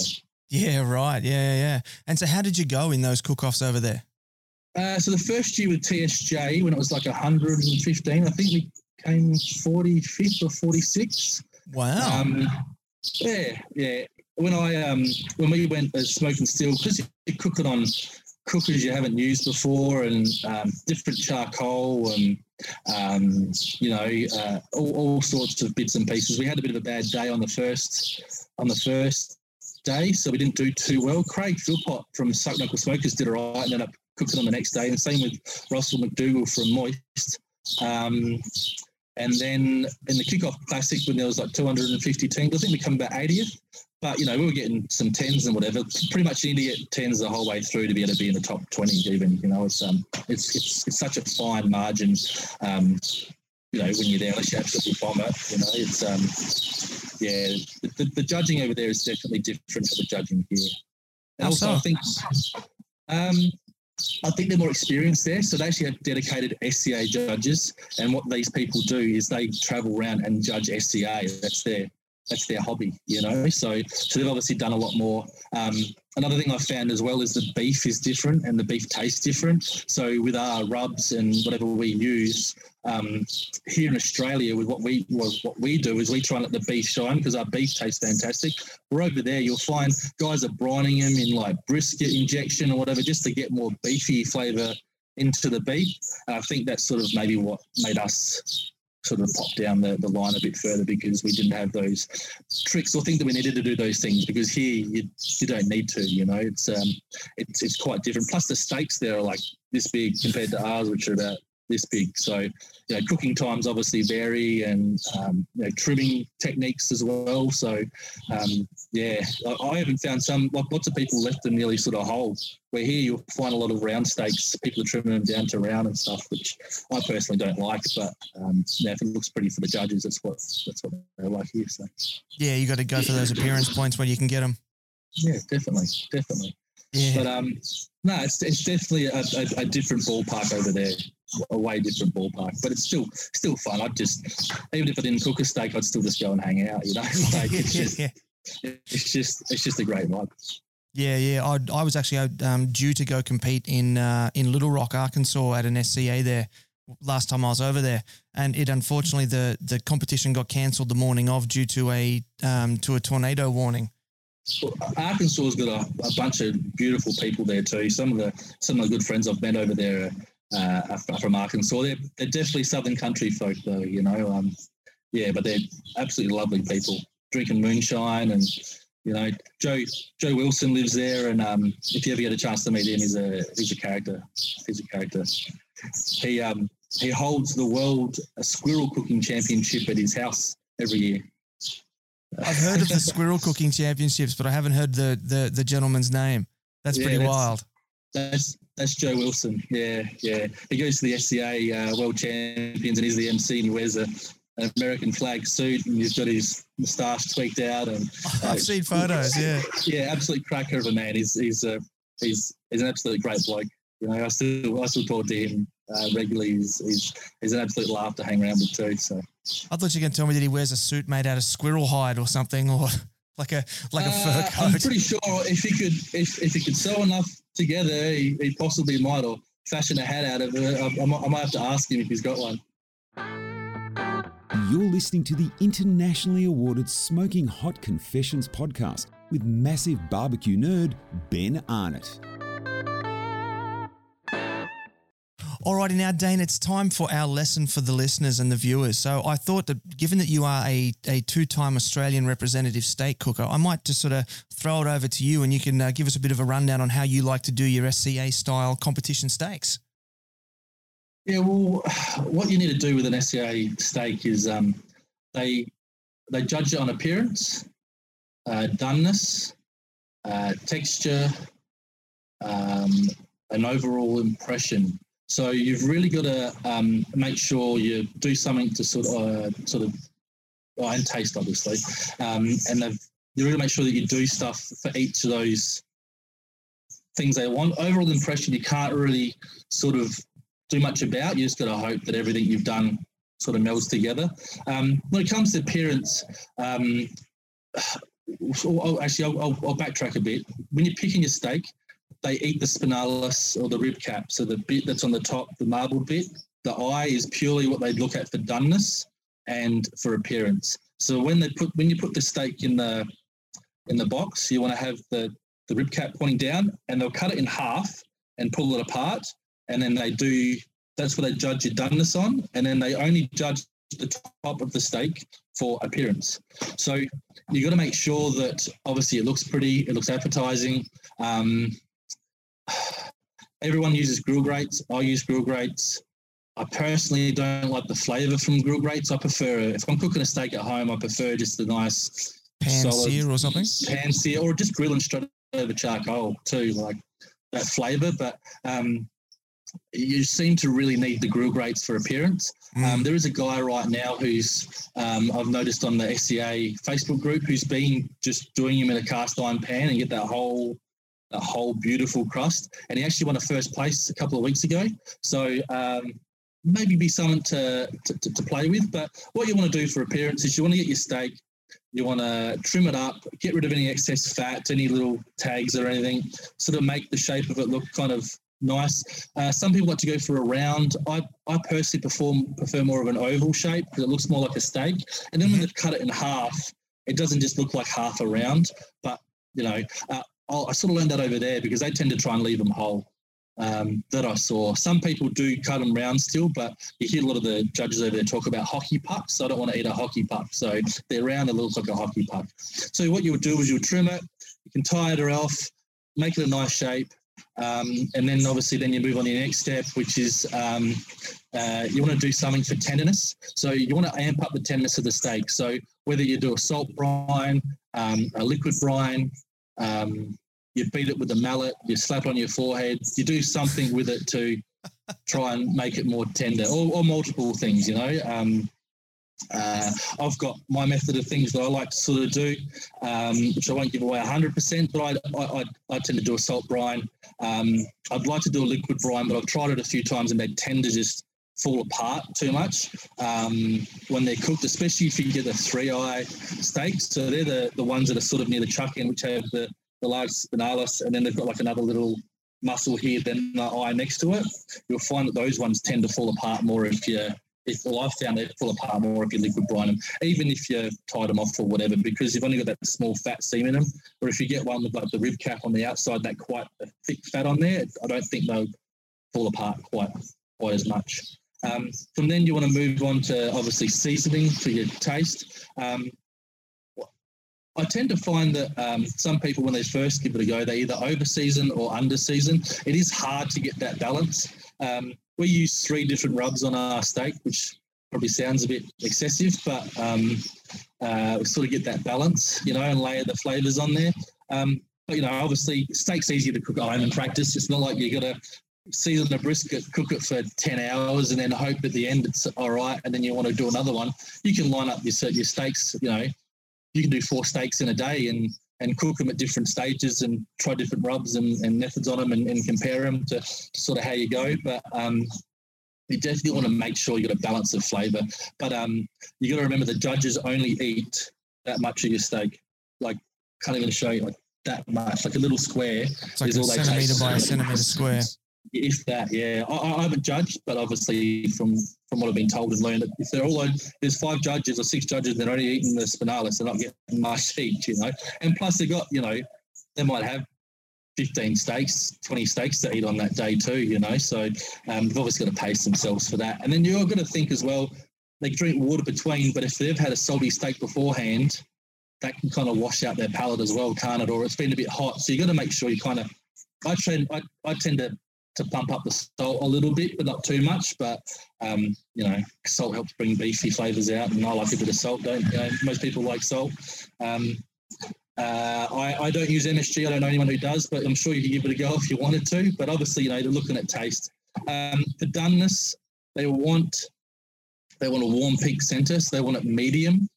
S1: Yeah, right. Yeah, yeah, yeah. And so, how did you go in those cook-offs over there?
S3: Uh, so the first year with TSJ, when it was like 115, I think we came 45th or 46th.
S1: Wow.
S3: Um, yeah, yeah. When I um when we went as Smoke and Steel, because you cook it on cookers you haven't used before, and um, different charcoal, and um, you know uh, all, all sorts of bits and pieces. We had a bit of a bad day on the first on the first day, so we didn't do too well. Craig Philpott from Suck Knuckle Smokers did all right, and ended up cooking on the next day, and same with Russell McDougall from Moist. Um, and then in the kickoff classic, when there was like 250 teams, I think we come about 80th. But you know, we were getting some tens and whatever. Pretty much you need to get tens the whole way through to be able to be in the top 20. Even you know, it's um, it's it's, it's such a fine margin. Um, you know, when you're there, unless you absolutely bomb it, you know, it's um, yeah. The, the, judging over there is definitely different to the judging here. And also. I think um, I think they're more experienced there. So they actually have dedicated SCA judges. And what these people do is they travel around and judge SCA. That's their that's their hobby, you know. So so they've obviously done a lot more. Um, another thing I've found as well is the beef is different and the beef tastes different. So with our rubs and whatever we use um, here in Australia, with what we what, we do is we try and let the beef shine because our beef tastes fantastic. We're over there, you'll find guys are brining them in like brisket injection or whatever just to get more beefy flavour into the beef. And I think that's sort of maybe what made us sort of pop down the, the line a bit further because we didn't have those tricks or think that we needed to do those things because here you, you don't need to, you know, it's um it's it's quite different. Plus the steaks there are like this big compared to ours, which are about this big. So, you know, cooking times obviously vary and um, you know, trimming techniques as well. So um, yeah, I, I haven't found some like lots of people left them nearly sort of whole. Where here you'll find a lot of round steaks. People are trimming them down to round and stuff, which I personally don't like. But um, if it looks pretty for the judges, that's what that's what they like here. So
S1: Yeah, you got to go for those appearance points when you can get them.
S3: yeah, definitely, definitely.
S1: Yeah.
S3: But um, no, it's, it's definitely a, a, a different ballpark over there, a way different ballpark. But it's still still fun. I'd just even if I didn't cook a steak, I'd still just go and hang out. You know, like it's just
S1: yeah.
S3: it's just it's just a great vibe.
S1: Yeah, yeah. I, I was actually um, due to go compete in uh, in Little Rock, Arkansas, at an SCA there last time I was over there, and it unfortunately the the competition got cancelled the morning of due to a um, to a tornado warning.
S3: Well, Arkansas's got a, a bunch of beautiful people there too. Some of the some of the good friends I've met over there uh, are, from Arkansas. They're, they're definitely Southern country folk, though. You know, um, yeah, but they're absolutely lovely people. Drinking moonshine and you know, Joe Joe Wilson lives there, and um, if you ever get a chance to meet him, he's a he's a character. He's a character. He um he holds the world squirrel cooking championship at his house every year.
S1: I've heard of the squirrel cooking championships, but I haven't heard the the, the gentleman's name. That's
S3: Yeah,
S1: pretty
S3: that's-
S1: wild.
S3: That's that's Joe Wilson. Yeah, yeah. He goes to the SCA uh, World Champions and he's the MC and he wears a, an American flag suit and he's got his moustache tweaked out and
S1: I've seen photos. Yeah.
S3: yeah, absolute cracker of a man. He's he's uh, he's he's an absolute great bloke. You know, I still I still talk to him uh, regularly. He's, he's he's an absolute laugh to hang around with too. So
S1: I thought you were going to tell me that he wears a suit made out of squirrel hide or something, or like a like a fur
S3: Uh, I'm pretty sure if he could if if he could sew enough together, he, he possibly might or fashion a hat out of it. I, I, I might have to ask him if he's got one.
S2: You're listening to the internationally awarded Smoking Hot Confessions podcast with massive barbecue nerd Ben Arnott.
S1: Alrighty, now, Dane, it's time for our lesson for the listeners and the viewers. So I thought that given that you are a, a two time Australian representative steak cooker, I might just sort of throw it over to you and you can uh, give us a bit of a rundown on how you like to do your SCA style competition steaks.
S3: Yeah, well, what you need to do with an SCA steak is um, they they judge it on appearance, uh, doneness, uh, texture, um, an overall impression. So you've really got to um, make sure you do something to sort of, uh, sort of, and taste obviously, um, and you really make sure that you do stuff for each of those things they want. Overall impression, you can't really sort of do much about. You just got to hope that everything you've done sort of melds together. Um, when it comes to appearance, um, actually, I'll, I'll, I'll backtrack a bit. When you're picking your steak, they eat the spinalis or the rib cap. So the bit that's on the top, the marbled bit, the eye is purely what they look at for doneness and for appearance. So when they put when you put the steak in the in the box, you want to have the the rib cap pointing down, and they'll cut it in half and pull it apart, and then they do. That's what they judge your doneness on, and then they only judge the top of the steak for appearance. So you got to make sure that obviously it looks pretty, it looks appetizing. Um, everyone uses grill grates. I use grill grates. I personally don't like the flavour from grill grates. I prefer if I'm cooking a steak at home, I prefer just a nice
S1: pan sear or something.
S3: Pan sear, or just grilling straight over charcoal too, like that flavour. But um, you seem to really need the grill grates for appearance. Mm. Um, there is a guy right now who's um, I've noticed on the SCA Facebook group who's been just doing him in a cast iron pan and get that whole a whole beautiful crust. And he actually won a first place a couple of weeks ago. So um, maybe be something to, to, to, play with. But what you want to do for appearance is you want to get your steak, you want to trim it up, get rid of any excess fat, any little tags or anything, sort of make the shape of it look kind of nice. Uh, some people like to go for a round. I, I personally perform, prefer more of an oval shape because it looks more like a steak. And then when mm-hmm. they cut it in half, it doesn't just look like half a round, but you know, uh, I sort of learned that over there because they tend to try and leave them whole. Um, that I saw. Some people do cut them round still, but you hear a lot of the judges over there talk about hockey pucks. So I don't want to eat a hockey puck. So they're round, it looks like a hockey puck. So what you would do is you would trim it, you can tie it off, make it a nice shape, um, and then obviously then you move on to the next step, which is um, uh, you want to do something for tenderness. So you want to amp up the tenderness of the steak. So whether you do a salt brine, um, a liquid brine, um, you beat it with a mallet, you slap on your forehead, you do something with it to try and make it more tender, or, or multiple things, you know. Um, uh, I've got my method of things that I like to sort of do, um, which I won't give away 100%, but I, I, I, tend to do a salt brine. Um, I'd like to do a liquid brine, but I've tried it a few times and they tend to just fall apart too much um, when they're cooked, especially if you get the three eye steaks. So they're the, the ones that are sort of near the chuck end, which have the, the large spinalis, and then they've got like another little muscle here, then the eye next to it. You'll find that those ones tend to fall apart more if you if well, I've found they fall apart more if you liquid brine them, even if you tie them off or whatever, because you've only got that small fat seam in them. Or if you get one with like the rib cap on the outside, that quite thick fat on there, I don't think they'll fall apart quite quite as much. Um, from then, you want to move on to obviously seasoning for your taste. Um, I tend to find that um, some people, when they first give it a go, they either over season or under season. It is hard to get that balance. Um, we use three different rubs on our steak, which probably sounds a bit excessive, but um, uh, we sort of get that balance, you know, and layer the flavors on there. Um, but you know, obviously, steak's easier to cook at home in practice. It's not like you got to season a brisket, cook it for 10 hours, and then hope at the end it's all right, and then you want to do another one. You can line up your, your steaks, you know, you can do four steaks in a day and and cook them at different stages and try different rubs and, and methods on them and, and compare them to, sort of how you go. But um, you definitely want to make sure you got a balance of flavour. But um, you got to remember the judges only eat that much of your steak. Like, can't even show you like that much. Like a little square
S1: it's like is a all they centimetre by a centimetre square.
S3: If that, yeah, I, I haven't judged, but obviously from from what I've been told and learned, if they're all there's five judges or six judges, they're only eating the spinalis, they're not getting much each, you know. And plus they've got, you know, they might have 15 steaks, 20 steaks to eat on that day too, you know. So um, they've obviously got to pace themselves for that. And then you're going to think as well, they drink water between, but if they've had a salty steak beforehand, that can kind of wash out their palate as well, can't it? Or it's been a bit hot. So you've got to make sure you kind of, I tend, I, I tend to, to pump up the salt a little bit, but not too much. But, um, you know, salt helps bring beefy flavors out. And I like a bit of salt, don't you know? Most people like salt. Um, uh, I, I, don't use MSG. I don't know anyone who does, but I'm sure you could give it a go if you wanted to. But obviously, you know, they're looking at taste. Um, for doneness, they want they want a warm peak center, so they want it medium.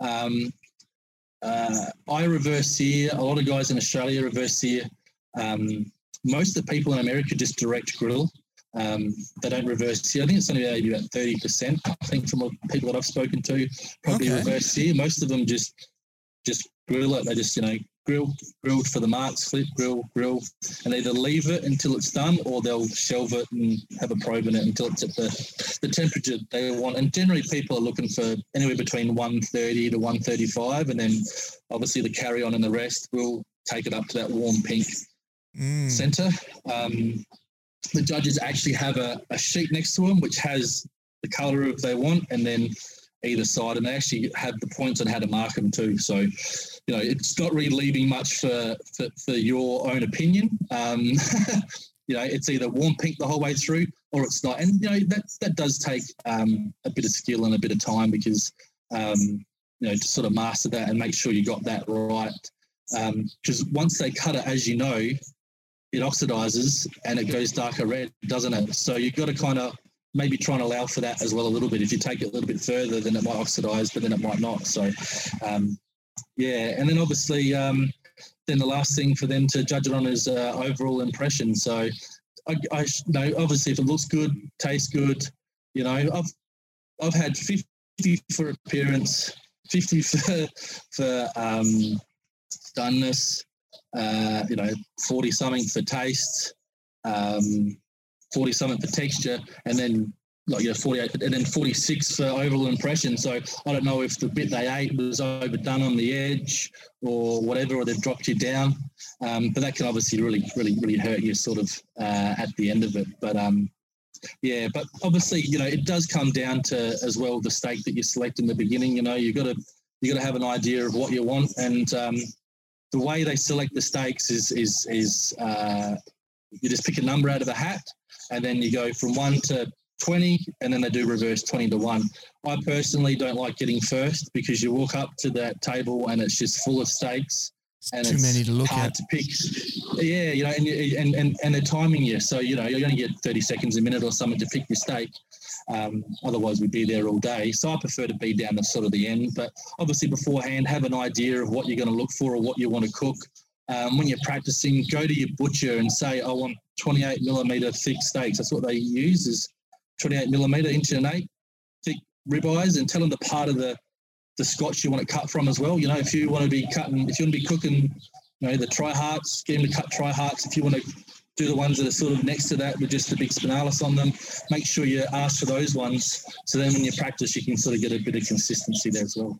S3: Um, uh, I reverse sear. A lot of guys in Australia reverse sear. Um, most of the people in America just direct grill. Um, they don't reverse sear. I think it's only maybe about thirty percent. I think from the people that I've spoken to, probably okay. reverse sear. Most of them just just grill it. They just, you know, grill, grilled for the marks, flip, grill, grill, and either leave it until it's done or they'll shelve it and have a probe in it until it's at the, the temperature they want. And generally, people are looking for anywhere between 130 to 135, and then obviously the carry on and the rest will take it up to that warm pink mm. center. Um, the judges actually have a, a sheet next to them which has the color of they want, and then either side, and they actually have the points on how to mark them too. So, you know, it's not really leaving much for for, for your own opinion. Um, you know, it's either warm pink the whole way through, or it's not. And you know, that that does take um, a bit of skill and a bit of time because um, you know to sort of master that and make sure you got that right. Because um, once they cut it, as you know, it oxidizes and it goes darker red, doesn't it? So you've got to kind of maybe try and allow for that as well a little bit. If you take it a little bit further, then it might oxidize, but then it might not. So, um, yeah, and then obviously, um, then the last thing for them to judge it on is uh, overall impression. So, I, I know obviously if it looks good, tastes good, you know, I've I've had fifty for appearance, fifty for for um, doneness, uh, you know, forty something for taste. Um, 40 something for texture, and then like you know 48 and then 46 for overall impression. So i don't know if the bit they ate was overdone on the edge or whatever or they've dropped you down. Um, but that can obviously really really really hurt you sort of uh, at the end of it. But um, yeah but obviously you know it does come down to as well the steak that you select in the beginning. You know you've got to you got to have an idea of what you want. And um, the way they select the steaks is is is uh, you just pick a number out of a hat and then you go from one to 20 and then they do reverse 20 to 1 i personally don't like getting first because you walk up to that table and it's just full of steaks and it's
S1: too many to look
S3: hard
S1: at.
S3: to pick. Yeah you know and, and and and they're timing you so you know you're going to get 30 seconds a minute or something to pick your steak um, otherwise we'd be there all day so i prefer to be down the sort of the end but obviously beforehand have an idea of what you're going to look for or what you want to cook um, when you're practicing, go to your butcher and say, I want 28 millimeter thick steaks. That's what they use is 28 millimeter inch and eight thick ribeyes and tell them the part of the, the scotch you want to cut from as well. You know, if you want to be cutting, if you want to be cooking, you know, the tri hearts, get them to cut tri hearts. If you want to do the ones that are sort of next to that with just the big spinalis on them, make sure you ask for those ones. So then when you practice, you can sort of get a bit of consistency there as well.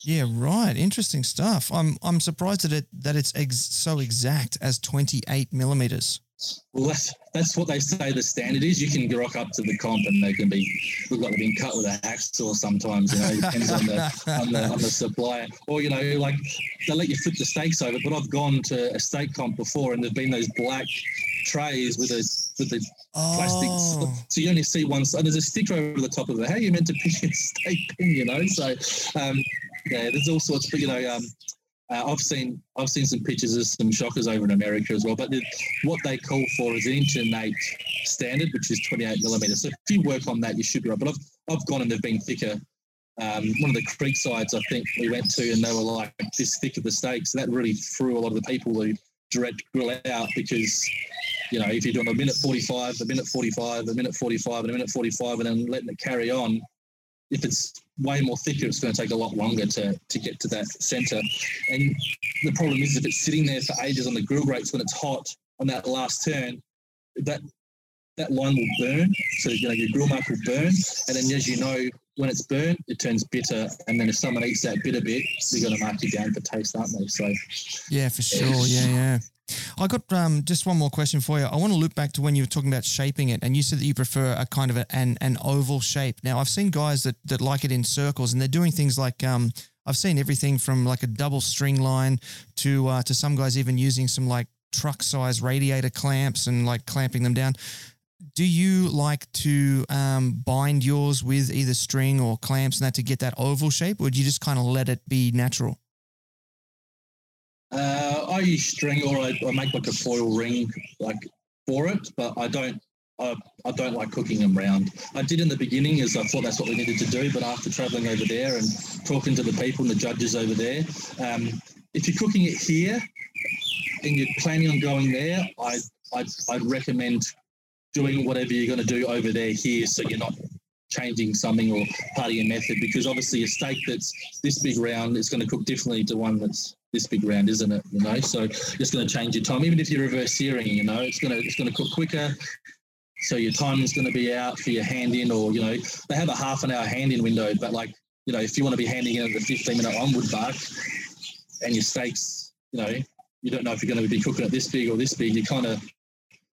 S1: Yeah, right. Interesting stuff. I'm I'm surprised that it that it's ex- so exact as 28 millimeters.
S3: Well, that's that's what they say the standard is. You can rock up to the comp and they can be look like they've been cut with a hacksaw sometimes. You know, it depends on the, on the on the supplier. Or you know, like they let you flip the steaks over. But I've gone to a steak comp before, and there've been those black trays with a with the oh. plastic. So you only see one side. There's a sticker over the top of it. How are you meant to pick a steak pin? You know, so um, yeah, there's all sorts. But you know, um, uh, I've seen I've seen some pictures of some shockers over in America as well. But what they call for is an inch and eight standard, which is 28 millimeters. So if you work on that, you should be right. But I've I've gone and they've been thicker. Um, one of the creek sides I think we went to, and they were like this thick of the steaks. that really threw a lot of the people who direct grill out because you know if you're doing a minute 45, a minute 45, a minute 45, and a minute 45, and then letting it carry on, if it's way more thicker, it's going to take a lot longer to, to get to that center. And the problem is if it's sitting there for ages on the grill grates when it's hot on that last turn, that that line will burn. So you know your grill mark will burn, and then as you know when it's burnt, it turns bitter, and then if someone eats that bitter bit, they're going to mark you down for taste, aren't they? So
S1: yeah, for sure, yeah, yeah. I got um, just one more question for you. I want to loop back to when you were talking about shaping it, and you said that you prefer a kind of a, an an oval shape. Now, I've seen guys that that like it in circles, and they're doing things like um, I've seen everything from like a double string line to uh, to some guys even using some like truck size radiator clamps and like clamping them down. Do you like to um, bind yours with either string or clamps and that to get that oval shape, or do you just kind of let it be natural?
S3: Uh, I use string or I, I, make like a foil ring like for it, but I don't. I, I don't like cooking them round. I did in the beginning as I thought that's what we needed to do, but after travelling over there and talking to the people and the judges over there, um, if you're cooking it here and you're planning on going there, I I'd, I'd recommend doing whatever you're going to do over there here, so you're not changing something or part of your method because obviously a steak that's this big round is going to cook differently to one that's this big round, isn't it? You know, so it's going to change your time. Even if you're reverse searing, you know, it's going to it's going to cook quicker. So your time is going to be out for your hand in, or you know, they have a half an hour hand in window, but like you know, if you want to be handing in at the 15 minute onward mark, and your steaks, you know, you don't know if you're going to be cooking it this big or this big. You kind of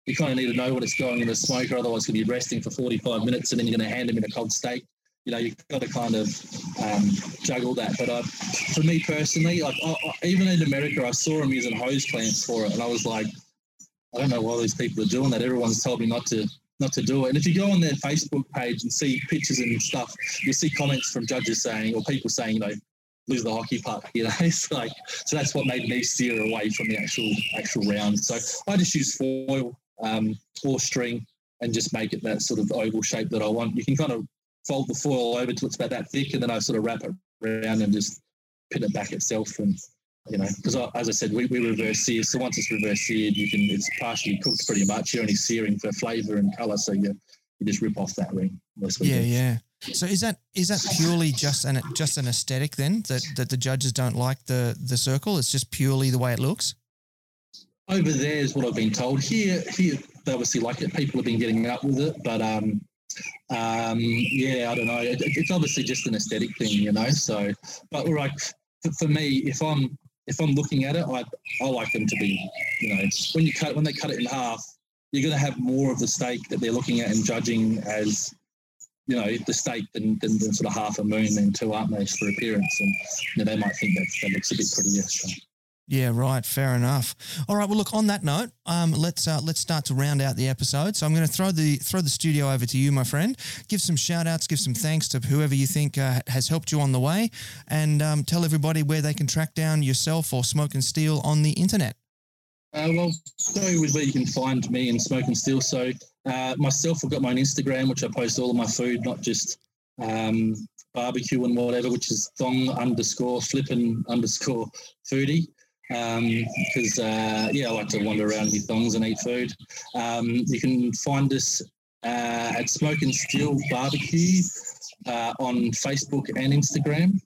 S3: you kind of need to know what it's going in the smoker, otherwise you'll be resting for 45 minutes and then you're going to hand them in a cold steak you know, you've got to kind of um, juggle that. But for me personally, like I, I, even in America, I saw them using hose clamps for it, and I was like, I don't know why these people are doing that. Everyone's told me not to not to do it. And if you go on their Facebook page and see pictures and stuff, you'll see comments from judges saying or people saying, you know, lose the hockey puck. You know, it's like so that's what made me steer away from the actual actual round. So I just use foil um, or string and just make it that sort of oval shape that I want. You can kind of fold the foil over till it's about that thick, and then I sort of wrap it around and just pin it back itself. And you know, because as I said, we, we reverse sear. So once it's reverse seared, you can it's partially cooked pretty much. You're only searing for flavour and colour, so you you just rip off that ring.
S1: Yeah, yeah. So is that is that purely just an just an aesthetic then that that the judges don't like the the circle? It's just purely the way it looks.
S3: Over there is what I've been told. Here, here they obviously like it. People have been getting up with it, but um, um, yeah, I don't know. It, it's obviously just an aesthetic thing, you know. So, but like for, me, if I'm if I'm looking at it, I I like them to be, you know, when you cut when they cut it in half, you're going to have more of the steak that they're looking at and judging as, you know, the steak than, than, than sort of half a moon and two, aren't they, for appearance? And you know, they might think that that looks a bit prettier. So.
S1: Yeah, right. Fair enough. All right. Well, look. On that note, um, let's uh, let's start to round out the episode. So I'm going to throw the throw the studio over to you, my friend. Give some shout outs, give some thanks to whoever you think uh, has helped you on the way, and um, tell everybody where they can track down yourself or Smoke and Steel on the internet.
S3: Uh, well, so with where you can find me and Smoke and Steel. So uh, myself, I've got my own Instagram, which I post all of my food, not just um, barbecue and whatever, which is thong underscore flippin underscore foodie because um, uh, yeah, I like to wander around with thongs and eat food. Um, you can find us uh, at Smoke and Steel Barbecue uh, on Facebook and Instagram,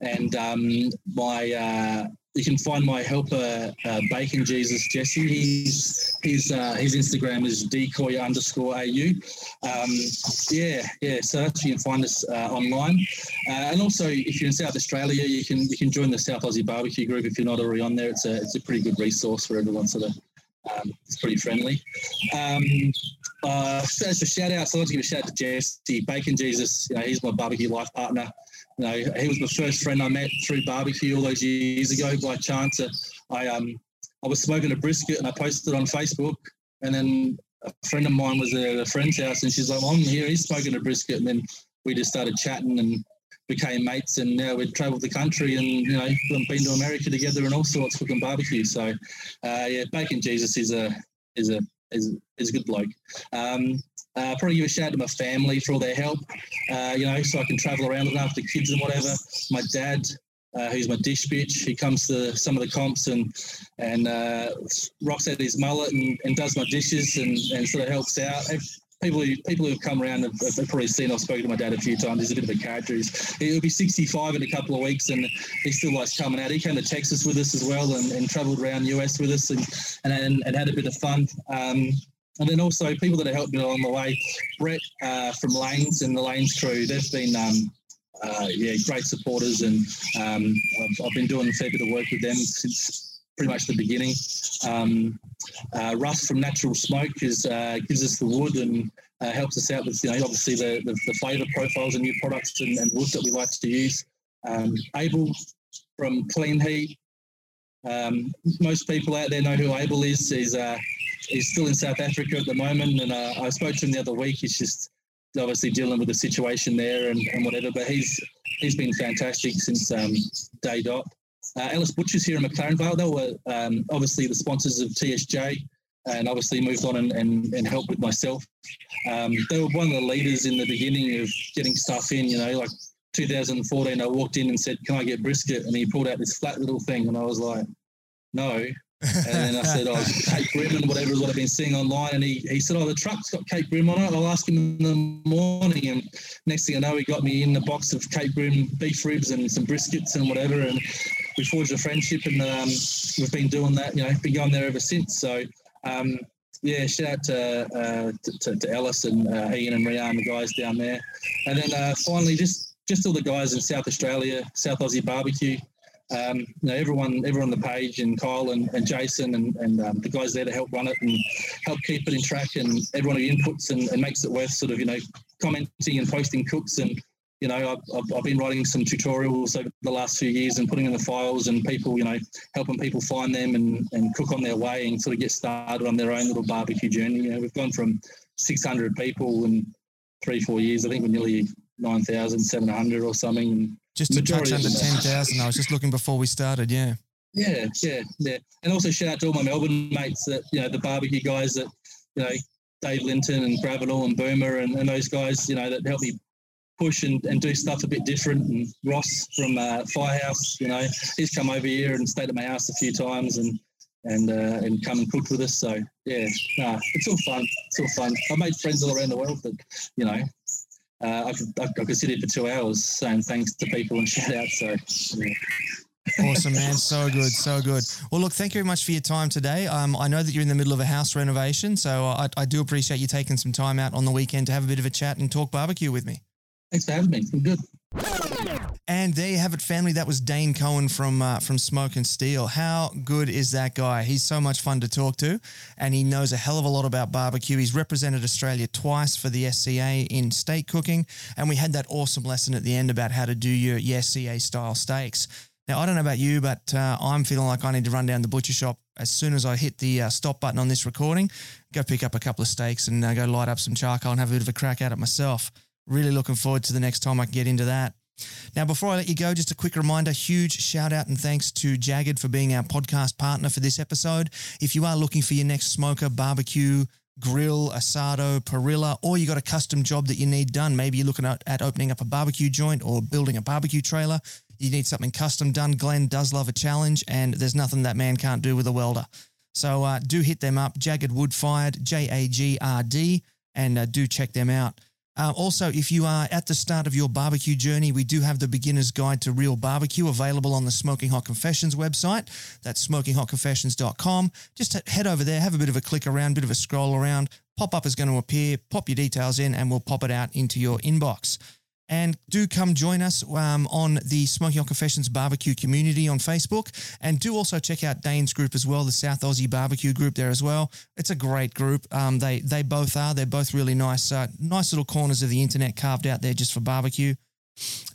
S3: and um, my uh, you can find my helper uh, Bacon Jesus Jesse. He's his uh, his Instagram is decoy underscore au. Um, yeah, yeah. So that's you can find us uh, online, uh, and also if you're in South Australia, you can you can join the South Aussie Barbecue Group if you're not already on there. It's a it's a pretty good resource for everyone. Sort of, um, it's pretty friendly. Um, uh, as a shout out, so I'd like to give a shout out to Jesse Bacon Jesus. You know, he's my barbecue life partner. You know, he was my first friend I met through barbecue all those years ago by chance. I um I was smoking a brisket and I posted on Facebook, and then a friend of mine was at a friend's house and she's like, well, "I'm here. He's smoking a brisket," and then we just started chatting and became mates, and now we've travelled the country and you know been to America together and all sorts cooking barbecue. So uh, yeah, Bacon Jesus is a is a is, is a good bloke. Um, uh, probably give a shout out to my family for all their help, uh, you know, so I can travel around looking after kids and whatever. My dad, uh, who's my dish bitch, he comes to some of the comps and and uh, rocks out his mullet and, and does my dishes and, and sort of helps out people who people who've come around have, have, probably seen I've spoken to my dad a few times. He's a bit of a character. He's, he'll be 65 in a couple of weeks, and he still likes coming out. He came to Texas with us as well, and, and travelled around the US with us, and, and and had a bit of fun. Um, and then also people that have helped me along the way. Brett uh, from Lanes and the Lanes crew, they've been um, uh, yeah great supporters, and um, I've, I've, been doing a fair bit of work with them since pretty much the beginning. Um, uh, from Natural Smoke is, uh, gives us the wood and uh, helps us out with you know obviously the, the, the flavour profiles and new products and, and wood that we like to use. Um, Abel from Clean Heat. Um, most people out there know who Abel is. He's uh, he's still in South Africa at the moment, and uh, I spoke to him the other week. He's just obviously dealing with the situation there and, and whatever, but he's he's been fantastic since um, day dot. Uh, Ellis Butchers here in McLaren Vale, they were um, obviously the sponsors of TSJ and obviously moved on and, and, and helped with myself. Um, they were one of the leaders in the beginning of getting stuff in, you know, like 2014, I walked in and said, Can I get brisket? And he pulled out this flat little thing, and I was like, No. And then I said, Oh, Cape Grim and whatever is what I've been seeing online. And he, he said, Oh, the truck's got Cape Grim on it. I'll ask him in the morning. And next thing I know, he got me in the box of Cape Grim beef ribs and some briskets and whatever. And we forged a friendship, and um, we've been doing that, you know, been going there ever since. So, um, yeah, shout out to, uh, to, to, Ellis and uh, Ian and Rian, the guys down there. And then uh, finally, just just all the guys in South Australia, South Aussie Barbecue. Um, you know, everyone, everyone on the page, and Kyle and, and Jason, and, and um, the guys there to help run it and help keep it in track, and everyone who inputs and, and makes it worth sort of you know commenting and posting cooks and you know, I've, I've, been writing some tutorials over the last few years and putting in the files and people, you know, helping people find them and, and cook on their way and sort of get started on their own little barbecue journey. You know, we've gone from 600 people in three, four years. I think we're nearly 9,700 or something.
S1: Just to touch under 10,000. I was just looking before we started, yeah.
S3: Yeah, yeah, yeah. And also shout out to all my Melbourne mates that, you know, the barbecue guys that, you know, Dave Linton and Bravenel and Boomer and, and those guys, you know, that helped me push and, and do stuff a bit different. And Ross from uh, Firehouse, you know, he's come over here and stayed at my house a few times and and uh, and come and cook with us. So yeah, nah, it's all fun. It's all fun. I made friends all around the world that you know uh, I, could, I could sit here for two hours saying thanks to people and shout out. So, yeah.
S1: awesome, man. So good. So good. Well, look, thank you very much for your time today. Um, I know that you're in the middle of a house renovation, so I, I do appreciate you taking some time out on the weekend to have a bit of a chat and talk barbecue with me.
S3: Thanks for having me. I'm good.
S1: And there you have it, family. That was Dane Cowan from uh, from Smoke and Steel. How good is that guy? He's so much fun to talk to, and he knows a hell of a lot about barbecue. He's represented Australia twice for the SCA in steak cooking, and we had that awesome lesson at the end about how to do your, SCA style steaks. Now, I don't know about you, but uh, I'm feeling like I need to run down the butcher shop as soon as I hit the uh, stop button on this recording, go pick up a couple of steaks and uh, go light up some charcoal and have a bit of a crack at it myself. Really looking forward to the next time I can get into that. Now, before I let you go, just a quick reminder huge shout out and thanks to JAGRD for being our podcast partner for this episode. If you are looking for your next smoker, barbecue, grill, asado, parrilla, or you got a custom job that you need done, maybe you're looking at, at opening up a barbecue joint or building a barbecue trailer, you need something custom done. Glenn does love a challenge, and there's nothing that man can't do with a welder. So uh, do hit them up, JAGRD Wood Fired, J A G R D, and uh, do check them out. Uh, also, if you are at the start of your barbecue journey, we do have the beginner's guide to real barbecue available on the Smoking Hot Confessions website. That's smokinghotconfessions.com. Just head over there, have a bit of a click around, bit of a scroll around. Pop up is going to appear, pop your details in, and we'll pop it out into your inbox. And do come join us um, on the Smoking Hot Confessions barbecue community on Facebook. And do also check out Dane's group as well, the South Aussie barbecue group there as well. It's a great group. Um, they they both are. They're both really nice, uh, nice little corners of the internet carved out there just for barbecue.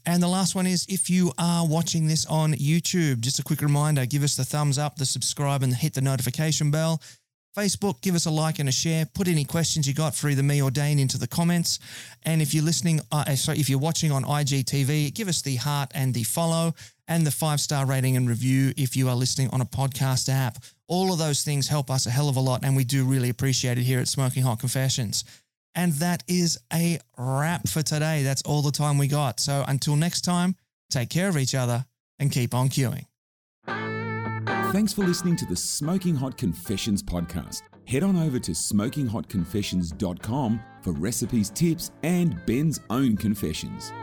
S1: And the last one is if you are watching this on YouTube, just a quick reminder give us the thumbs up, the subscribe, and hit the notification bell. Facebook, give us a like and a share. Put any questions you got for either me or Dane into the comments. And if you're listening, uh, uh sorry, if you're watching on IGTV, give us the heart and the follow and the five star rating and review if you are listening on a podcast app. All of those things help us a hell of a lot, and we do really appreciate it here at Smoking Hot Confessions. And that is a wrap for today. That's all the time we got. So until next time, take care of each other and keep on queuing.
S2: Thanks for listening to the Smoking Hot Confessions podcast. Head on over to smokinghotconfessions.com for recipes, tips, and Ben's own confessions.